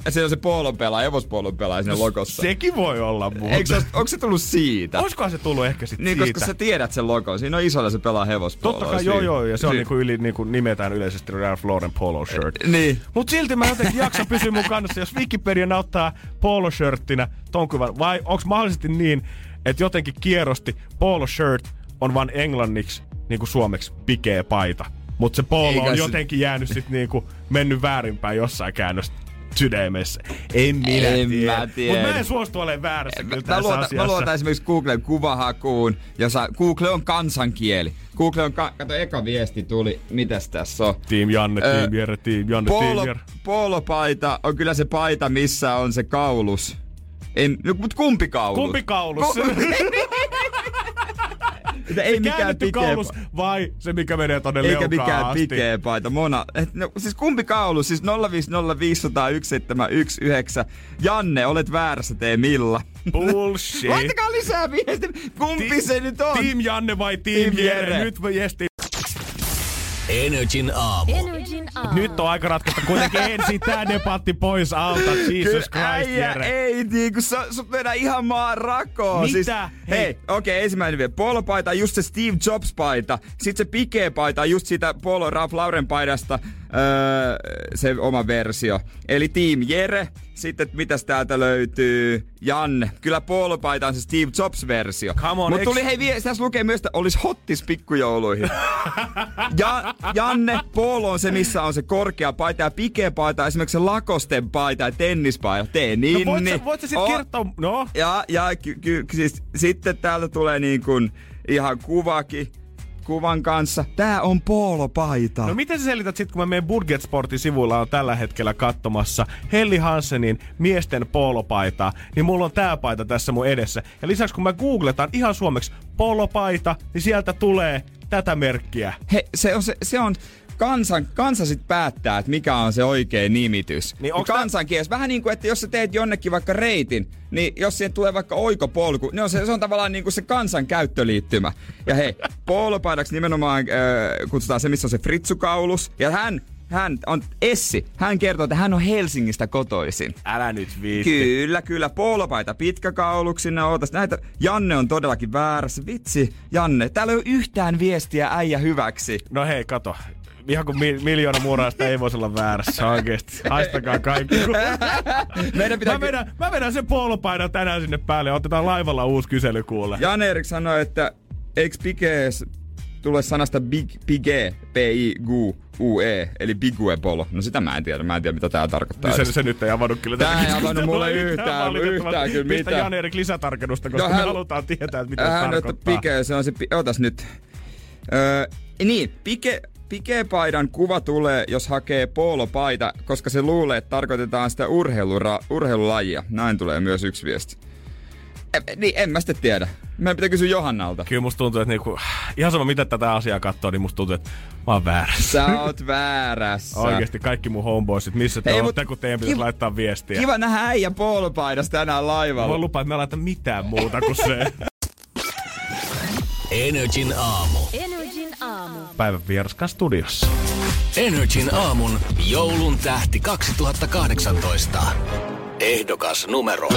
Se on se polon pelaaja, hevospolon pelaaja siinä logossa. Sekin voi olla muuten. Eikö se, onko se tullut siitä? Olisikohan se tullut ehkä sit Niin, siitä? koska sä tiedät sen logon. Siinä on isolla se pelaa hevospoloa. Totta kai, joo joo, ja se on niinku yli, niinku nimetään yleisesti Ralph Lauren polo shirt. Niin. Mut silti mä jotenkin jaksan pysyä mun kannassa, jos Wikipedia nauttaa polo shirttinä ton kuvan, vai onks mahdollisesti niin, että jotenkin kierrosti polo shirt on vaan englanniksi niinku suomeksi pikeä paita. Mut se polo Eikä on se- jotenkin jäänyt sit niinku mennyt väärinpäin jossain käännös sydämessä. En minä En tiedä. mä tiedä. Mut mä en suostu olemaan väärässä kyllä Mä tässä luotan, mä asiassa. luotan esimerkiksi Googlen kuvahakuun, jossa Google on kansankieli. Google on, ka- kato eka viesti tuli, mitäs tässä on? Team Janne, Ö, Team Jere, Team Janne, Team Polo, Jere. polopaita on kyllä se paita, missä on se kaulus. En, no, mut kumpi kaulus? Kumpi kaulus? [laughs] [laughs] Että ei mikään Käännetty pikeä kaulus vai se, mikä menee tonne Eikä mikään asti? pikeä paita. Mona. Et, no, siis kumpi kaulus? Siis 050501719. Janne, olet väärässä, tee Milla. Bullshit. [laughs] Laittakaa lisää viestiä. Kumpi Ti- se nyt on? Team Janne vai Team, Team Jere? Jere. Nyt viesti. Energin aamu. Energin aamu. Nyt on aika ratkaista kuitenkin [laughs] ensin tää debatti pois alta. Jesus Christ, äijä, Jere. ei niinku, sä, sut vedä ihan maan rakoon. Mitä? Siis, Hei. hei, okei, okay, ensimmäinen vielä. Polopaita just se Steve Jobs paita. Sitten se pikeä paita on just siitä Polo Ralph Lauren paidasta. Öö, se oma versio. Eli Team Jere, sitten mitäs täältä löytyy? Janne. Kyllä poolopaita on se Steve Jobs-versio. Mutta tuli hei, vie- tässä lukee myös, että olisi hottis pikkujouluihin. [laughs] ja, Janne, polo on se, missä on se korkea paita ja pike paita, esimerkiksi se lakosten paita ja tennispaita. Tee niin, No voit niin. sä, voit sä sit Oo. kertoa, no? Ja, ja ky, ky, siis, sitten täältä tulee niin kuin ihan kuvakin kuvan kanssa. Tää on poolopaita. No miten sä selität sit, kun mä menen Budget Sportin sivuilla on tällä hetkellä katsomassa Helli Hansenin miesten poolopaitaa, niin mulla on tää paita tässä mun edessä. Ja lisäksi kun mä googletan ihan suomeksi poolopaita, niin sieltä tulee tätä merkkiä. He, se on, se, se on kansan, kansa sit päättää, että mikä on se oikea nimitys. Niin Niin onks tää- kansankielessä. Vähän niin kuin, että jos sä teet jonnekin vaikka reitin, niin jos siihen tulee vaikka oikopolku, niin on se, se on tavallaan niin kuin se kansan käyttöliittymä. Ja hei, [laughs] poolopaidaksi nimenomaan äh, kutsutaan se, missä on se fritsukaulus. Ja hän, hän on Essi. Hän kertoo, että hän on Helsingistä kotoisin. Älä nyt viitti. Kyllä, kyllä. Poolopaita pitkäkauluksina. Ootas näitä. Janne on todellakin väärässä. Vitsi, Janne. Täällä ei ole yhtään viestiä äijä hyväksi. No hei, kato. Ihan kuin mi- miljoona muuraista ei voisi olla väärässä oikeesti. Haistakaa kaikki. Meidän pitää... Mä vedän, mä vedän sen poolopaidan tänään sinne päälle ja otetaan laivalla uusi kysely kuule. Jan Erik sanoi, että eikö Pikees tule sanasta big, pige, p i g u e eli bigue polo. No sitä mä en tiedä, mä en tiedä mitä tää tarkoittaa. Niin se, se nyt ei avannut kyllä Tää ei avannut mulle yhtään- yhtään kyllä Mistä mitään. Jan-Erik lisätarkennusta, koska No me hän- halutaan tietää, että mitä se Hän, että tarkoittaa. pike, se on se, otas nyt. Öö, niin, pike, pikepaidan kuva tulee, jos hakee poolopaita, koska se luulee, että tarkoitetaan sitä urheilura, urheilulajia. Näin tulee myös yksi viesti. E, niin, en mä sitten tiedä. Meidän pitää kysyä Johannalta. Kyllä musta tuntuu, että niinku, ihan sama mitä tätä asiaa katsoo, niin musta tuntuu, että mä oon väärässä. Sä oot väärässä. Oikeesti kaikki mun homeboysit, missä te Ei, olette, mut kun teidän pitäisi kiva- laittaa viestiä. Kiva nähdä äijän poolopaidassa tänään Mä laivalla. voin lupaa, että me laita mitään muuta kuin se. [laughs] Energin aamu. Aamu. Päivän vieraskan studiossa. Energin aamun joulun tähti 2018. Ehdokas numero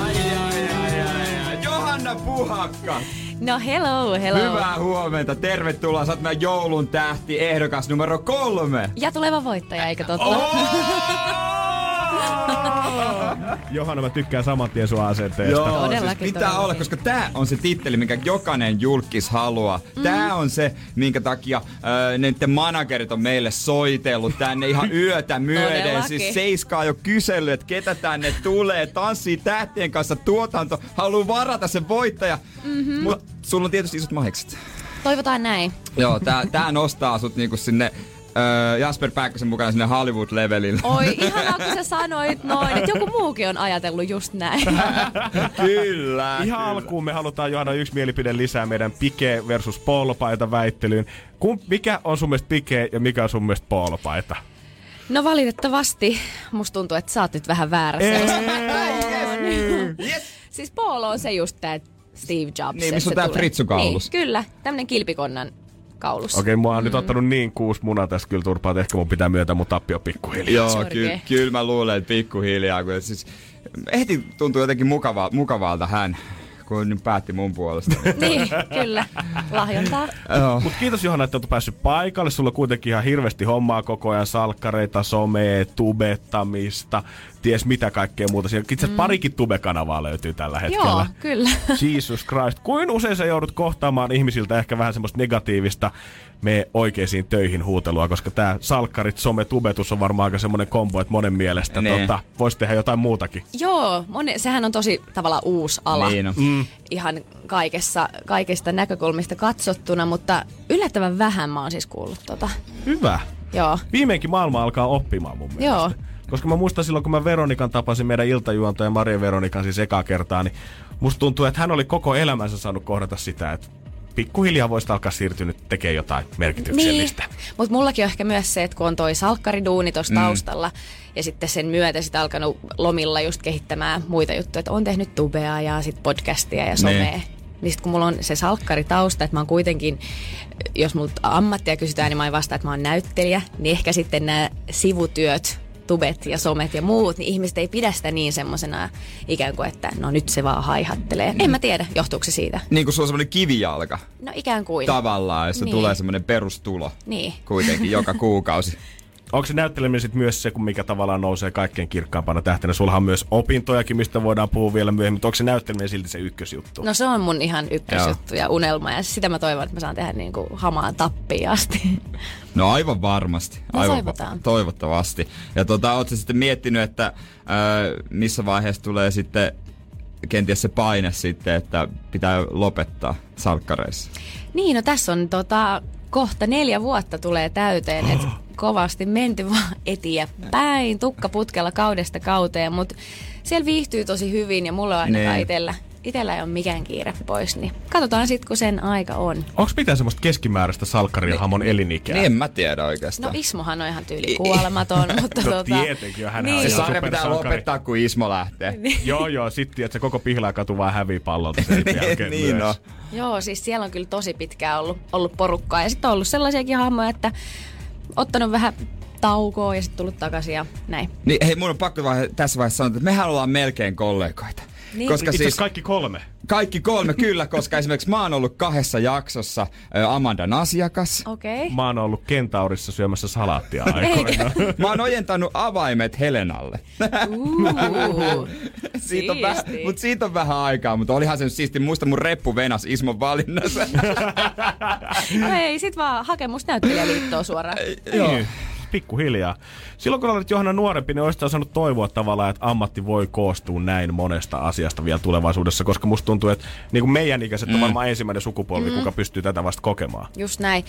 Ai, ai, ai, ai, ai. Johanna Puhakka. No hello, hello. Hyvää huomenta. Tervetuloa. Sä oot meidän joulun tähti ehdokas numero kolme. Ja tuleva voittaja, eikö totta? Johanna, mä tykkään saman tien sun asenteesta. Joo, siis pitää todellakin. olla, koska tää on se titteli, minkä jokainen julkis haluaa. Mm. Tää on se, minkä takia äh, niiden managerit on meille soitellut tänne ihan yötä myöden. Todellakin. Siis seiskaa jo kysellyt, että ketä tänne tulee, tanssii tähtien kanssa tuotanto, haluaa varata sen voittaja. Mm-hmm. Mut sulla on tietysti isot mahikset. Toivotaan näin. Joo, tää, tää nostaa sut niinku sinne äh, Jasper Pääkkösen mukana sinne Hollywood-levelille. Oi, ihanaa kun sä sanoit noin, että joku muukin on ajatellut just näin. [laughs] Kyllä. Ihan alkuun me halutaan Johanna yksi mielipide lisää meidän Pike versus poolopaita väittelyyn. Kun, mikä on sun mielestä Pike ja mikä on sun mielestä poolopaita? No valitettavasti musta tuntuu, että sä oot nyt vähän väärässä. [laughs] Yes. Siis Paolo on se just tää Steve Jobs. Niin, missä on se tää tulee- fritsukaulus. Niin, kyllä, tämmönen kilpikonnan kaulus. Okei, okay, mua on mm. nyt ottanut niin kuusi munaa tässä kyllä turpaa, että ehkä mun pitää myöntää mun tappio pikkuhiljaa. Joo, ky- kyllä mä luulen, että pikkuhiljaa, kun siis ehti tuntuu jotenkin mukava, mukavalta hän, kun nyt päätti mun puolesta. [laughs] Niin, kyllä. Lahjontaa. Joo. Mut kiitos Johanna, että olet päässyt paikalle. Sulla on kuitenkin ihan hirveästi hommaa koko ajan. Salkkareita, somea, tubettamista, ties mitä kaikkea muuta. Siellä itse asiassa parikin tube-kanavaa löytyy tällä hetkellä. Joo, kyllä. Jesus Christ. Kuin usein sä joudut kohtaamaan ihmisiltä ehkä vähän semmoista negatiivista me oikeisiin töihin huutelua, koska tää salkkarit, some, tubetus on varmaan aika semmoinen kombo, että monen mielestä Niin. tota, voisi tehdä jotain muutakin. Joo, moni, sehän on tosi tavallaan uusi ala. Niin on. Mm. Ihan kaikessa, kaikista näkökulmista katsottuna, mutta yllättävän vähän mä oon siis kuullut tota. Hyvä. Joo. Viimeinkin maailma alkaa oppimaan mun mielestä. Joo. Koska mä muistan silloin, kun mä Veronikan tapasin meidän iltajuontaja Maria Veronikan siis ekaa kertaa, niin musta tuntuu, että hän oli koko elämänsä saanut kohdata sitä, että pikkuhiljaa voisi alkaa siirtyä nyt tekemään jotain merkityksellistä. Niin, mutta mullakin on ehkä myös se, että kun on toi salkkariduuni tuossa mm. taustalla ja sitten sen myötä sitten alkanut lomilla just kehittämään muita juttuja, että on tehnyt tubea ja sitten podcastia ja somea. Niin. Niin. Sit kun mulla on se salkkaritausta, että mä oon kuitenkin, jos multa ammattia kysytään, niin mä en vastaa, että mä oon näyttelijä, niin ehkä sitten nämä sivutyöt tubet ja somet ja muut, niin ihmiset ei pidä sitä niin semmosena ikään kuin, että no nyt se vaan haihattelee. En mä tiedä, johtuuko se siitä. Niin kuin sulla on semmoinen kivijalka No ikään kuin. tavallaan, jossa Niin. tulee semmoinen perustulo Niin. kuitenkin joka kuukausi. [laughs] Onko se näytteleminen sit myös se, kun mikä tavallaan nousee kaikkein kirkkaampana tähtenä? Sullahan on myös opintojakin, mistä voidaan puhua vielä myöhemmin, mutta onko se näytteleminen silti se ykkösjuttu? No se on mun ihan ykkösjuttu ja unelma ja sitä mä toivon, että mä saan tehdä niin kuin hamaan tappiin asti. No aivan varmasti. No Aivan toivotaan. toivottavasti. Ja tota, ootko sitten miettinyt, että ö, missä vaiheessa tulee sitten kenties se paine sitten, että pitää lopettaa salkkareissa? Niin, no tässä on tota, kohta neljä vuotta tulee täyteen, että kovasti menty vaan eteenpäin, tukka putkella kaudesta kauteen, mutta siellä viihtyy tosi hyvin ja mulla on ainakaan Niin. itsellä, itsellä ei ole mikään kiire pois, niin katsotaan sitten, kun sen aika on. Onko mitään semmoista keskimääräistä salkkarihamon elinikää? Niin en mä tiedä No oikeastaan. Ismohan on ihan tyyli kuolematon, [laughs] mutta No tota, tietenkin, hän niin. on se sarja pitää lopettaa, kun Ismo lähtee. joo, joo, sitten että se koko pihlaakatu vaan hävii pallolta sen [laughs] jälkeen niin myös. Joo, siis siellä on kyllä tosi pitkään ollut, ollut porukkaa. Ja sitten on ollut sellaisiakin hahmoja, että ottanut vähän taukoa ja sitten tullut takaisin ja näin. Niin, hei, mun on pakko vaihe, tässä vaiheessa sanoa, että mehän ollaan melkein kollegoita. Niin. Koska Itse siis kaikki kolme. Kaikki kolme, kyllä, koska esimerkiksi mä oon ollut kahdessa jaksossa ö, Amandan asiakas. Okei. Okay. Mä oon ollut kentaurissa syömässä salaattia aikoina. [laughs] Mä oon ojentanut avaimet Helenalle. Uh, [laughs] siitä on vähän, mut siitä on vähän aikaa, mutta olihan se nyt siisti. Muista mun reppu venas Ismon valinnassa. [laughs] no ei, sit vaan hakemus näyttelijäliittoon suoraan. Joo. Pikkuhiljaa. Silloin kun olet Johanna nuorempi, niin olisit osannut toivoa tavallaan, että ammatti voi koostua näin monesta asiasta vielä tulevaisuudessa, koska musta tuntuu, että niin kuin meidän ikäiset on varmaan ensimmäinen sukupolvi, kuka pystyy tätä vasta kokemaan. Just näin.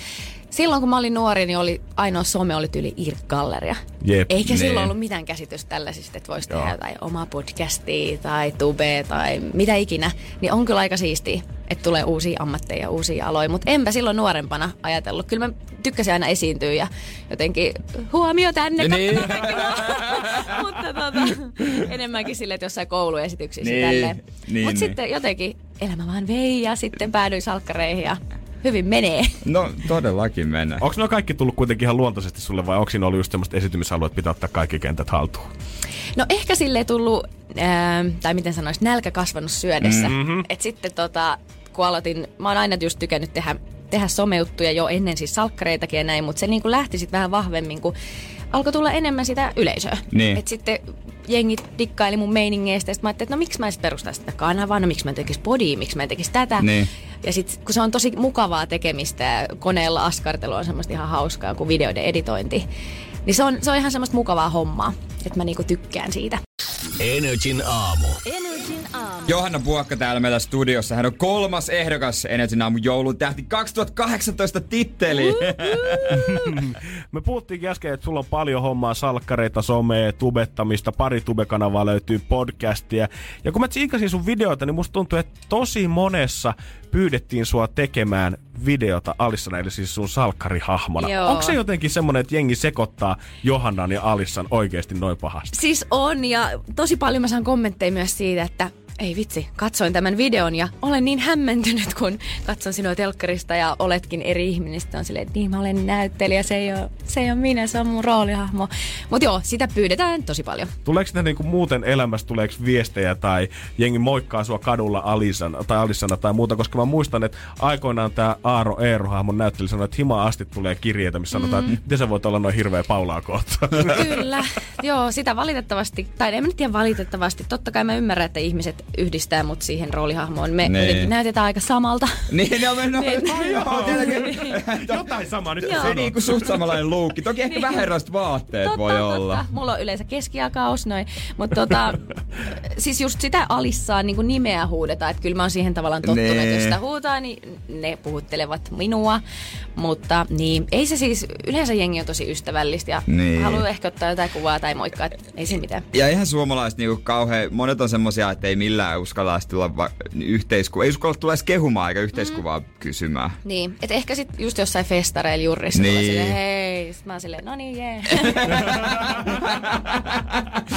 Silloin kun mä olin nuori, niin oli ainoa some oli tyyli IRC-galleria. Jep. Eikä Niin. silloin ollut mitään käsitystä tällaisista, että voisi tehdä jotain omaa podcastia tai tube tai mitä ikinä. Niin on kyllä aika siistiä, että tulee uusia ammatteja, uusia aloja. Mutta enpä silloin nuorempana ajatellut. Kyllä mä tykkäsin aina esiintyä ja jotenkin huomio tänne. Niin. [laughs] Mutta tota, enemmänkin silleen, että jossain kouluesityksissä niin, tälleen. niin, Mutta niin. sitten jotenkin elämä vaan vei ja sitten päädyin salkkareihin ja hyvin menee. No todellakin mennä. Onko ne kaikki tullut kuitenkin ihan luontaisesti sulle vai onko siinä ollut just semmoista esitymisalueet, että pitää ottaa kaikki kentät haltuun? No ehkä sille tullut, ää, tai miten sanois, nälkä kasvanut syödessä. Mm-hmm. Et sitten tota, kun aloitin, mä oon aina just tykännyt tehdä, tehdä somejuttuja jo ennen siis salkkareitakin ja näin, mutta se niin kuin lähti sitten vähän vahvemmin, kun alkoi tulla enemmän sitä yleisöä. Niin. Et sitten jengit dikkaili mun meiningeistä, ja sit mä ajattelin, että no miksi mä en sit perustaa sitä kanavaa, no miksi mä en tekisi podia, miksi mä en tekisi tätä. Niin. Ja sitten kun se on tosi mukavaa tekemistä ja koneella askartelu on semmoista ihan hauskaa kuin videoiden editointi, niin se on, se on ihan semmoista mukavaa hommaa, että mä niinku tykkään siitä. Energin aamu. Johanna Puokka täällä meillä studiossa. Hän on kolmas ehdokas Energin aamun joulun tähti 2018 titteli. [laughs] Me puhuttiinkin äsken, että sulla on paljon hommaa, salkkareita, somea, tubettamista, pari tubekanavaa löytyy podcastia. Ja kun mä tsiikasin sun videoita, niin musta tuntuu, että tosi monessa pyydettiin sua tekemään videota Alissana, eli siis sun salkkarihahmona. Joo. Onko se jotenkin semmonen, että jengi sekoittaa Johannan ja Alissan oikeasti noin pahasti? Siis on ja tosi paljon mä saan kommentteja myös siitä, että ei vitsi, katsoin tämän videon ja olen niin hämmentynyt, kun katson sinua telkkarista ja oletkin eri ihminen. Sitten on silleen, että niin mä olen näyttelijä, se ei ole, se ei ole minä, se on mun roolihahmo. Mutta joo, sitä pyydetään tosi paljon. Tuleeko sitä niinku muuten elämässä, tuleeko viestejä tai jengi moikkaa sua kadulla Alisana tai Alissana tai muuta, koska mä muistan, että aikoinaan tämä Aaro Eero-hahmon näytteli sanoi, että hima asti tulee kirjeitä, missä sanotaan, Mm. että miten sä voit olla noin hirveä Paulaa kohtaan. Kyllä, joo, sitä valitettavasti, tai en mä nyt tiedä valitettavasti, totta kai mä ymmärrän, että ihmiset yhdistää mut siihen roolihahmoon. Me Niin. näytetään aika samalta. [laughs] niin, ne on mennyt. [laughs] Niin. Ai [laughs] joo, tietenkin. Jotain samaa nyt Joo. Se niinku suht samanlainen luukki. Toki ehkä vähän erilaiset vaatteet voi olla. Mulla on yleensä keskiakaus noin. Mutta tota, siis just sitä alissaan niin kuin nimeä huudetaan. Että kyllä mä oon siihen tavallaan tottunut, että jos sitä huutaa, niin ne puhuttelevat minua. Mutta niin, ei se siis, yleensä jengi on tosi ystävällistä ja Niin. haluaa ehkä ottaa jotain kuvaa tai moikkaa. että Ei se mitään. Ja ihan suomalaiset niinku kauhean, monet on semmosia, että ei millään uskalla edes tulla va- yhteisku, ei uskalla tulla edes kehumaan eikä yhteiskuvaa kysymään. Niin, että ehkä sit just jossain festareilla jurrissa Niin. silleen, hei, sit mä oon silleen, no niin, jee. [laughs]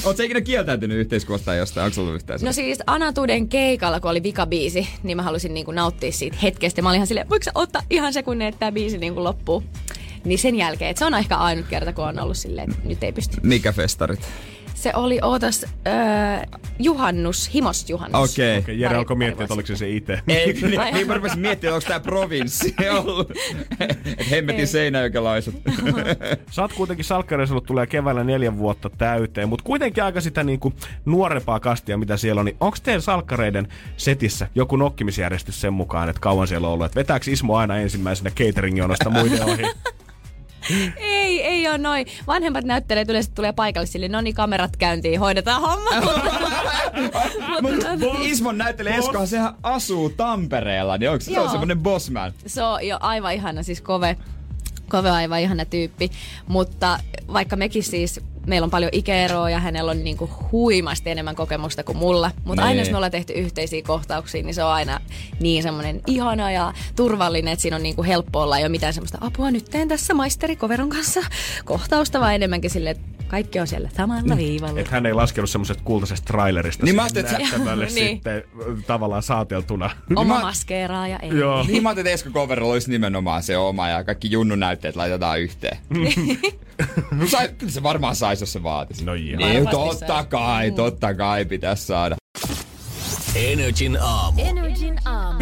Oot sä ikinä kieltäytynyt yhteiskuvasta tai jostain? Onko ollut yhtään No siis Anatuden keikalla, kun oli vikabiisi, niin mä halusin niinku nauttia siitä hetkestä. Mä olin ihan silleen, voiko sä ottaa ihan sekunnin, että tämä biisi niinku loppuu? Niin sen jälkeen, että se on ehkä ainut kerta, kun on ollut silleen, että nyt ei pysty. Mikä festarit? Se oli, ootas, öö, juhannus, himosjuhannus. Okei. Okei, Jere Pari- alkoi pari miettiä, että oliko se se itse. Ei, niin, niin mä rupesin miettimään, onko tää provinssi [laughs] ollut. Et hemmetin Ei. seinäjokelaiset. [laughs] Sä oot kuitenkin salkkareissa ollut tulee keväällä neljän vuotta täyteen, mutta kuitenkin aika sitä niinku nuorempaa kastia, mitä siellä on. Niin onko teidän salkkareiden setissä joku nokkimisjärjestys sen mukaan, että kauan siellä on ollut? Et vetääks Ismo aina ensimmäisenä catering-jonosta muiden ohi? [laughs] [laughs] Ei, ei ole noin. Vanhemmat näyttelijät yleensä tulee paikalle sille, no niin kamerat käyntiin, hoidetaan homma. [laughs] Ismon näyttelee Eskohan, sehän asuu Tampereella, niin onko se, on semmonen bossman? Se on jo aivan ihana, siis kove, kove aivan ihana tyyppi. Mutta vaikka mekin siis, meillä on paljon ikäeroa ja hänellä on niinku huimasti enemmän kokemusta kuin mulla. Mutta aina Nee. jos me ollaan tehty yhteisiä kohtauksia, niin se on aina niin semmoinen ihana ja turvallinen, että siinä on niinku helppo olla. Ei ole mitään semmoista apua, nyt teen tässä maisteri Koveron kanssa kohtausta, vaan enemmänkin silleen, että kaikki on siellä samalla viivalla. että hän ei laskenut semmoisesta kultaisesta trailerista Niin mä sinne ajattelin, että näyttämölle Niin. sitten tavallaan saateltuna. Oma mä- maskeeraa ja ei. Joo. Niin mä ajattelin, että Esko Coverilla olisi nimenomaan se oma ja kaikki junnun näytteet laitetaan yhteen. [laughs] Sai, kyllä se varmaan saisi, jos se vaatisi. No joo. Niin, totta kai, totta kai pitäisi saada. Energin aamu.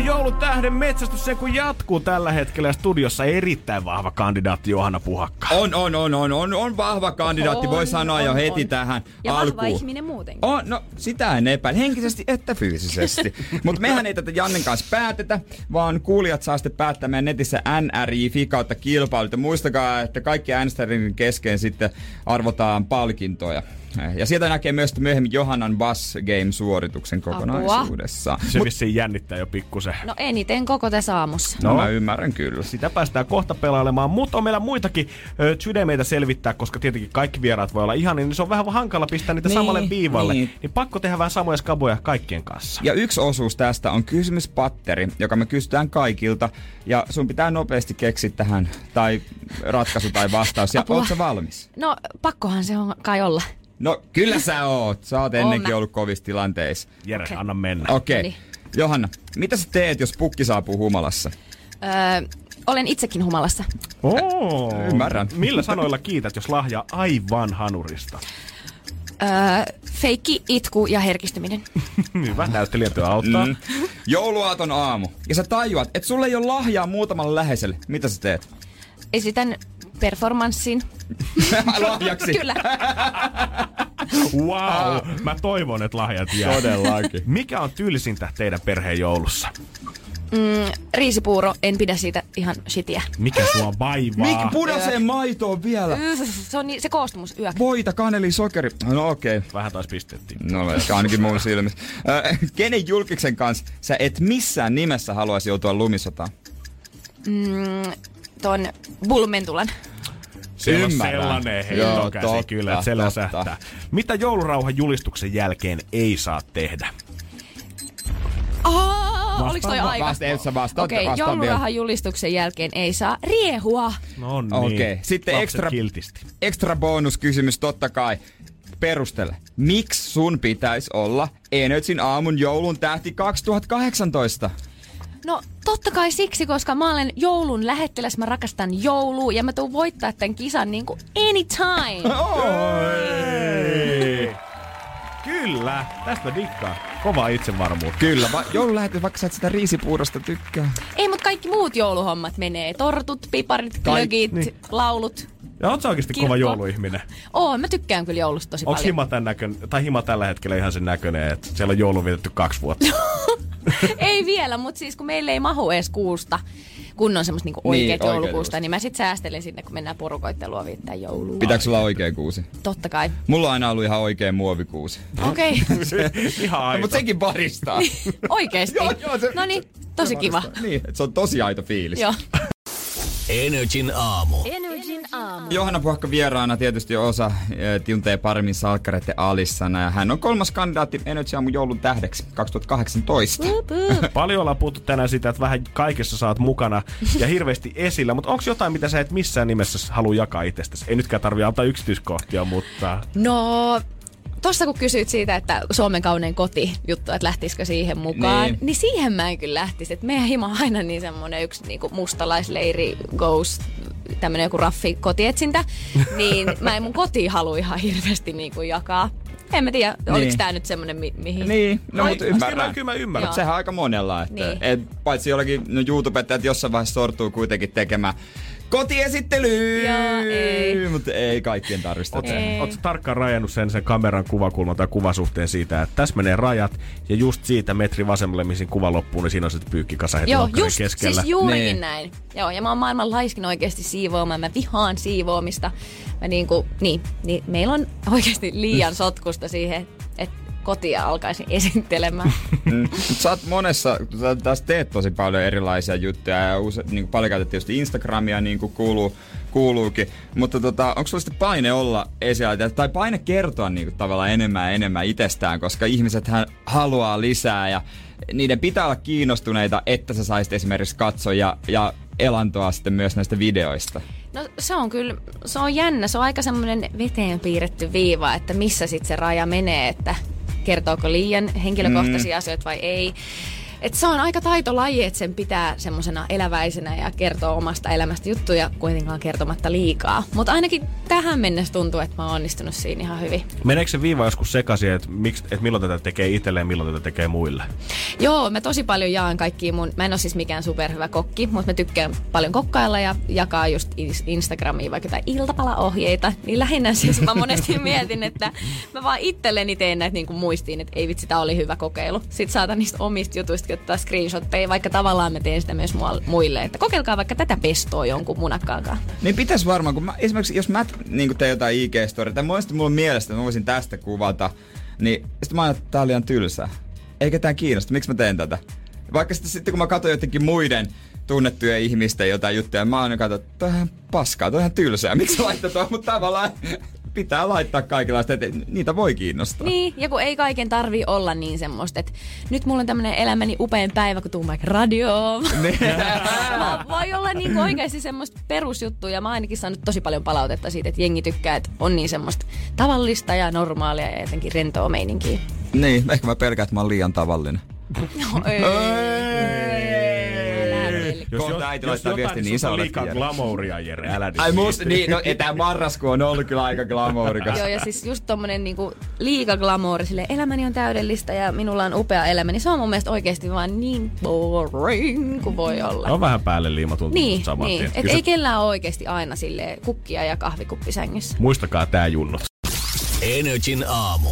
Joulun tähden metsästys se kun jatkuu tällä hetkellä ja studiossa erittäin vahva kandidaatti Johanna Puhakka. On, on, on, on, on, on vahva kandidaatti, voi On, sanoa jo on, heti on. tähän Ja vahva alkuun. ihminen muutenkin. On, no sitä en epäile, henkisesti että fyysisesti. [laughs] Mutta mehän ei tätä Jannen kanssa päätetä, vaan kuulijat saa sitten päättää meidän netissä nri.fi kautta kilpailut. Ja muistakaa, että kaikki äänestäjien kesken sitten arvotaan palkintoja. Ja sieltä näkee myös myöhemmin Johannan Bass Game-suorituksen kokonaisuudessaan. Se Mut, vissiin jännittää jo pikkusen. No eniten koko tässä aamussa. no, mä ymmärrän kyllä. Sitä päästään kohta pelailemaan, mutta on meillä muitakin ö, sydämeitä selvittää, koska tietenkin kaikki vieraat voi olla ihan, niin se on vähän hankala pistää niitä Niin, samalle viivalle. niin. Niin. pakko tehdä vähän samoja skaboja kaikkien kanssa. Ja yksi osuus tästä on kysymyspatteri, joka me kysytään kaikilta. Ja sun pitää nopeasti keksiä tähän tai ratkaisu tai vastaus. Ja Apua. ootko valmis? No, pakkohan se on kai olla. No kyllä sä oot. Sä oot ennenkin mä. ollut kovissa tilanteissa. Jere, Okei. anna mennä. Okei. Noniin. Johanna, mitä sä teet, jos pukki saapuu humalassa? Öö, olen itsekin humalassa. Oo, Ymmärrän. Millä sanoilla kiität, jos lahjaa aivan hanurista? Öö, feikki, itku ja herkistyminen. [laughs] Hyvä, näyttelijätyö auttaa. Mm. Jouluaaton aamu. Ja sä tajuat, että sulle ei ole lahjaa muutamalle läheiselle. Mitä sä teet? Esitän performanssin. [laughs] Lahjaksi. Kyllä. Wow, mä toivon, että lahjat jää. Todellakin. Mikä on tylsintä teidän perheen joulussa? Mm, riisipuuro, en pidä siitä ihan shitiä. Mikä sua vaivaa? Mik punaiseen maitoon vielä? Se on niin, se koostumus yö. Voita, kaneli, sokeri. No okei. Okay. Vähän taas pistettiin. No ehkä ainakin mun silmissä. Kenen julkiksen kanssa sä et missään nimessä haluaisi joutua lumisotaan? Mm, ton bulmentulan. Se on sellainen Joo, heittokäsi totta, kyllä, että se läsähtää. Mitä joulurauhan julistuksen jälkeen ei saa tehdä? Aa, oliko toi aika? vasta- et sä vasta- Okei, joulurahan julistuksen jälkeen ei saa riehua. No niin. Okei, sitten Lapset extra- kiltisti. Ekstra bonuskysymys totta kai. Perustele. Miksi sun pitäisi olla Energyn aamun joulun tähti 2018? No totta kai siksi, koska mä olen joulun lähettiläs, mä rakastan joulua ja mä tuun voittaa tämän kisan niinku anytime. [laughs] Ei. Kyllä, tästä dikkaa. Kova itsevarmuutta. Kyllä, va- joulun lähetys, vaikka sä et sitä riisipuurosta tykkää. Ei, mutta kaikki muut jouluhommat menee. Tortut, piparit, Kaik- glögit, niin. laulut. Ja oot sä oikeesti kova jouluihminen? Oo, mä tykkään kyllä joulusta tosi Onks paljon. hima, tän näkön, tai hima tällä hetkellä ihan sen näköinen, että siellä on joulu vietetty kaksi vuotta? [laughs] ei vielä, mutta siis kun meille ei mahu edes kuusta, kun on semmoista niinku Niin, oikeet oikeet joulukuusta, niin mä sit säästelen sinne, kun mennään porukoittelua viittää joulua. Pitääkö sulla oikea kuusi? Totta kai. Mulla on aina ollut ihan oikea muovikuusi. Okei, [laughs] okay. ihan No, aito. mutta sekin baristaa. [laughs] oikeesti. Joo, joo, se- no niin, tosi kiva. niin, että se on tosi aito fiilis. Joo. Energin aamu. Johanna Puhakka vieraana tietysti osa eh, tuntee paremmin salkkareiden alissana ja hän on kolmas kandidaatti Energy Aamun joulun tähdeksi 2018. [laughs] Paljon ollaan puhuttu tänään siitä, että vähän kaikessa saat mukana ja hirveästi esillä, mutta onko jotain, mitä sä et missään nimessä halua jakaa itsestäsi? Ei nytkään tarvitse antaa yksityiskohtia, mutta No, Tossa kun kysyit siitä, että Suomen kaunein koti juttu, että lähtisikö siihen mukaan, Niin. niin, niin siihen mä en kyllä lähtisi. Että meidän himo on aina niin semmoinen yksi niinku mustalaisleiri, ghost, tämmönen joku raffi kotietsintä, [laughs] niin mä en mun kotiin halua ihan hirveästi niin kuin jakaa. En mä tiedä, niin. oliko tää nyt semmonen, mi- mihin... Niin, no Ai, mutta ymmärrän. mä- kyllä mä ymmärrän. Sehän on aika monella, että Niin. et, paitsi jollakin no, YouTubettajat jossain vaiheessa sortuu kuitenkin tekemään kotiesittelyä. Joo, ei. Mutta ei kaikkien oot sä tarkkaan rajannut sen, sen kameran kuvakulman tai kuvasuhteen siitä, että tässä menee rajat ja just siitä metri vasemmalle, missä kuva loppuu, niin siinä on sitten pyykkikasa heti Joo, just, keskellä. siis juurikin Niin. näin. Joo, ja mä oon maailman laiskin oikeasti siivoamaan. Mä vihaan siivoamista. Mä niinku, niin, niin, meillä on oikeasti liian [laughs] sotkusta siihen, kotia alkaisin esittelemään. [laughs] Mm. Sä oot monessa, sä taas teet tosi paljon erilaisia juttuja ja use, niin kuin paljon käytät tietysti Instagramia niin kuin kuuluu, kuuluukin. Mutta tota, onko sulla sitten paine olla esillä tai paine kertoa niin kuin tavallaan enemmän ja enemmän itsestään, koska ihmiset haluaa lisää ja niiden pitää olla kiinnostuneita, että sä saisit esimerkiksi katsoa ja, ja elantoa sitten myös näistä videoista. No se on kyllä, se on jännä. Se on aika semmoinen veteen piirretty viiva, että missä sitten se raja menee, että kertooko liian henkilökohtaisia mm. asioita vai ei. Et se on aika taitolaji, että sen pitää semmoisena eläväisenä ja kertoa omasta elämästä juttuja kuitenkaan kertomatta liikaa. Mutta ainakin tähän mennessä tuntuu, että mä oon onnistunut siinä ihan hyvin. Meneekö se viiva joskus sekaisin, että, että milloin tätä tekee itselleen ja milloin tätä tekee muille? Joo, mä tosi paljon jaan kaikkia mun, mä en ole siis mikään superhyvä kokki, mutta mä tykkään paljon kokkailla ja jakaa just ins- Instagramiin vaikka jotain iltapalaohjeita. Niin lähinnä siis mä monesti [laughs] mietin, että mä vaan itselleni teen näitä niin kuin muistiin, että ei vitsi, tää oli hyvä kokeilu. Sitten saatan niistä omista jutuista ottaa screenshotteja, vaikka tavallaan mä teen sitä myös muille, että kokeilkaa vaikka tätä pestoa jonkun munakkaakaan. Niin pitäisi varmaan, kun mä, esimerkiksi jos mä niin teen jotain IG-storia, tai monesti mulla on mielestä, että mä voisin tästä kuvata, niin sitten mä ajattelen, että tää on liian tylsää. Ei ketään kiinnosta, miksi mä teen tätä? Vaikka sitten, sitten kun mä katson jotenkin muiden tunnettujen ihmisten jotain juttuja, mä oon katson, että on paskaa, toi on ihan tylsää, miksi laittaa toi, mutta tavallaan pitää laittaa kaikenlaista, että niitä voi kiinnostaa. Niin, ja kun ei kaiken tarvii olla niin semmoista, että nyt mulla on tämmönen elämäni upein päivä, kun tuun vaikka radioon. [laughs] Vaan voi olla niin oikeasti semmoista perusjuttuja. Ja mä oon ainakin saanut tosi paljon palautetta siitä, että jengi tykkää, että on niin semmoista tavallista ja normaalia ja jotenkin rentoa meininkiä. Niin, ehkä mä pelkään, että mä oon liian tavallinen. No, ei. Jos, Kohta jos, äiti jos laittaa viestin, niin niin sä on olet liikaa glamouria, Jere, älä nyt Ai musta, viitti. niin, no tämä marraskuu on ollut kyllä aika glamourikas. Joo, ja siis just tommonen niinku liika glamour, sille elämäni on täydellistä ja minulla on upea elämä, niin se on mun mielestä oikeasti vaan niin boring kuin voi olla. On vähän päälle liimatun Niin, saman niin. tien. Et Kyllä ei se- kellään oikeasti aina sille kukkia ja kahvikuppi sängyssä. Muistakaa tää junnut. Energin aamu.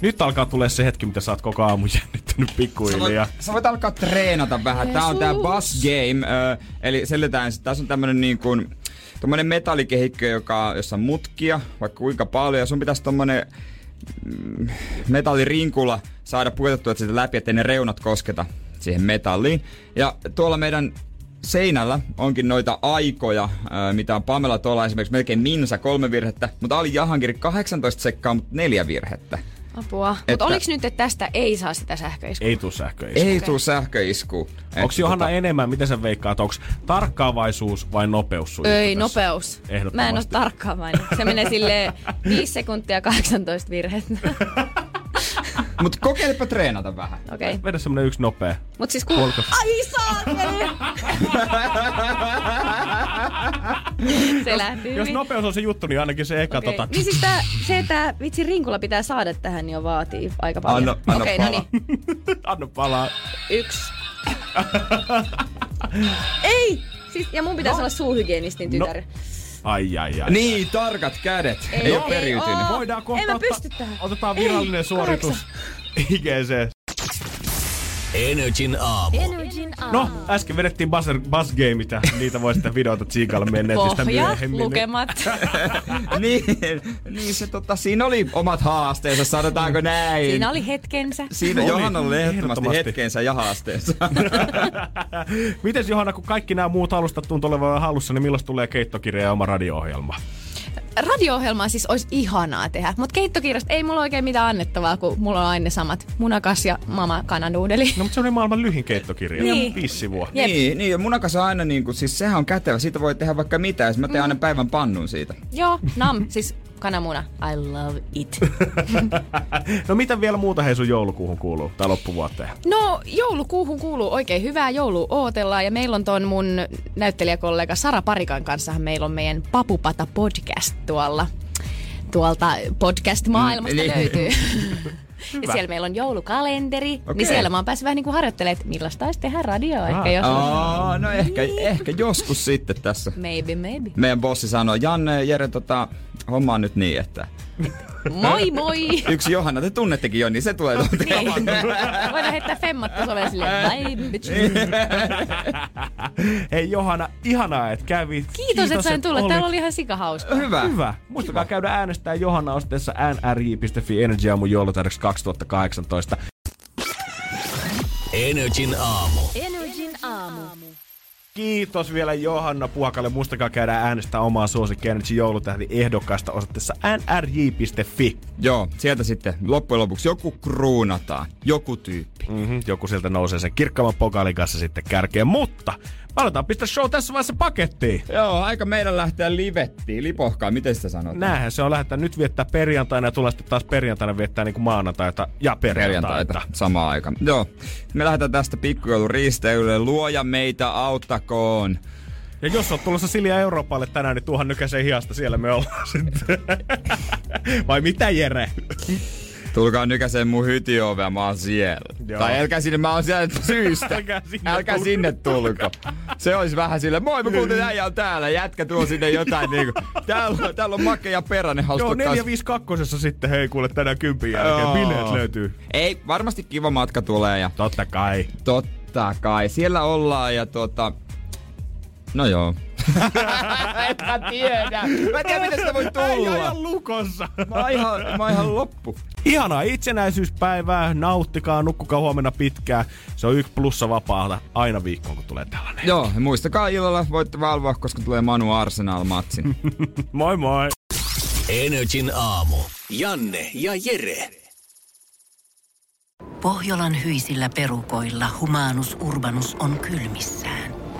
Nyt alkaa tulee se hetki, mitä sä oot koko aamu jännittänyt pikkuhiljaa. Sä voit alkaa treenata vähän. Tää on tää Buzz Game. Ö, eli selitetään, tässä on tämmönen niin kuin, tommonen metallikehikko, joka, jossa on mutkia, vaikka kuinka paljon. Ja sun pitäisi tommonen mm, metallirinkula saada puetettua sitä läpi, ettei ne reunat kosketa siihen metalliin. Ja tuolla meidän seinällä onkin noita aikoja, mitä on Pamela tuolla esimerkiksi melkein Minsa kolme virhettä, mutta Ali Jahankiri 18 sekkaa, mutta neljä virhettä. Apua. Että- Mutta oliks nyt, että tästä ei saa sitä sähköiskua? Ei tuu sähköistä. Ei tuu sähköisku. Onko Johanna enemmän, miten sä veikkaat, onko tarkkaavaisuus vai nopeus sun Ei, nopeus. Ehdottomasti. Mä en oo tarkkaavainen. Se menee sille 5 [laughs] sekuntia 18 virhettä. [laughs] [laughs] Mut kokeilepa treenata vähän. Okei. Okay. Vedä semmonen yksi nopea. Mut siis ku... Puolikas. Ai saakeli! [laughs] se lähti Jos hyvin. nopeus on se juttu, niin ainakin se eka Okei. tota... Niin siis tää, se, että vitsi rinkula pitää saada tähän, niin jo vaatii aika paljon. Anna- anna Okei, no palaa. niin. [laughs] Anna palaa. Yksi. Ei! Siis, ja mun pitäisi no. olla suuhygienistin tytär. No. Ai, ai, ai. Niin, tarkat kädet. Ei, ei ole periytynyt. Voidaan kohta Ei mä ottaa- pysty tähän. Otetaan virallinen Ei, suoritus IGC. Energin aamu. No, äsken vedettiin buzz gameit ja niitä voi sitten videota tsiikalle menneet sitä Pohja, myöhemmin. lukemat. [laughs] niin, niin se tota, siinä oli omat haasteensa, sanotaanko näin. Siinä oli hetkensä. Siinä Oli, Johanna oli ehdottomasti ehdottomasti. hetkensä ja haasteensa. [laughs] Mites Johanna, kun kaikki nämä muut alustat tuntuu olevan hallussa, niin milloin tulee keittokirja ja oma radio-ohjelma? Radio-ohjelmaa siis olisi ihanaa tehdä, mutta keittokirjasta ei mulla oikein mitään annettavaa, kun mulla on aina samat munakas ja mama kananuudeli. No, mutta se oli maailman lyhin keittokirja. Niin. Viisi sivua. Jep. niin, niin, ja munakas on aina niin kuin, siis sehän on kätevä, siitä voi tehdä vaikka mitä, ja mä teen aina päivän pannun siitä. Joo, nam, siis kananmuna. I love it. [laughs] no mitä vielä muuta hei sun joulukuuhun kuuluu tai loppuvuoteen? No joulukuuhun kuuluu oikein hyvää joulua ootellaan ja meillä on ton mun näyttelijäkollega Sara Parikan kanssa meillä on meidän Papupata podcast tuolla. Tuolta podcast-maailmasta Mm, eli- [laughs] löytyy. Ja siellä meillä on joulukalenteri, okay. Niin siellä mä oon päässyt vähän niin kuin harjoittelemaan, että millaista olisi tehdä radioa ehkä jos... Aa, no ehkä, ehkä joskus sitten tässä. Maybe, maybe. Meidän bossi sanoi, Janne, Jere, tota, homma on nyt niin, että Moi moi! yksi Johanna, te tunnettekin jo, niin se tulee tuolta. niin. [laughs] Voidaan heittää femmat tasolle silleen, bye bitch. [laughs] Hei Johanna, ihanaa, että kävit. Kiitos, että sain tulla. olit. Täällä oli ihan sikahauska. Hyvä. Hyvä. Muistakaa käydä äänestää Johanna osteessa nrj.fi Energy Aamu joulutarjoksi 2018. Energin aamu. Energin aamu. Kiitos vielä Johanna Puhakalle. Muistakaa käydä äänestää omaa suosikki Energy joulutähti ehdokkaasta osoitteessa nrj.fi. Joo, sieltä sitten loppujen lopuksi joku kruunataan, joku tyyppi. Mm-hmm, joku sieltä nousee sen kirkkaamman pokaalin kanssa sitten kärkeen. Mutta me aletaan pistää show tässä vaiheessa pakettiin. Joo, aika meidän lähteä livettiin, lipohkaa, miten sitä sanotaan? Näinhän se on lähettää nyt viettää perjantaina ja tulee sitten taas perjantaina viettää niin kuin maanantaita ja perjantaita. perjantaita samaan aikaan. Joo, me lähdetään tästä pikkujoulun risteilylle. Luoja meitä auttakoon. Ja jos oot tulossa Silja Euroopalle tänään, niin tuohan nykäisen hiasta, siellä me ollaan [laughs] sitten. Vai mitä Jere? Tulkaa nykäseen mun hytiovea, mä oon siellä. Joo. Tai älkää sinne, mä oon siellä [laughs] syystä. Älkää sinne älkää tulko. sinne tulko. Se olisi vähän sille, moi mä kuulin äijä on täällä, jätkä tuo sinne jotain niinku. Täällä, on- täällä on Make ja Peränen Joo, hauska 452 sitten, hei kuule tänään kympin jälkeen. Joo. Bileet löytyy. Ei, varmasti kiva matka tulee ja Totta kai. totta kai. Siellä ollaan ja tuota... No joo. [laughs] en mä tiedä. Mä en tiedä, miten sitä voi tulla. ihan lukossa. Mä oon ihan, mä oon ihan loppu. Ihanaa itsenäisyyspäivää, nauttikaa, nukkukaa huomenna pitkään. Se on yksi plussa vapaata aina viikkoon, kun tulee tällainen. Joo, ja muistakaa illalla voitte valvoa, koska tulee Manu Arsenal-matsin. [laughs] Moi moi! Energin aamu. Janne ja Jere. Pohjolan hyisillä perukoilla humanus urbanus on kylmissään.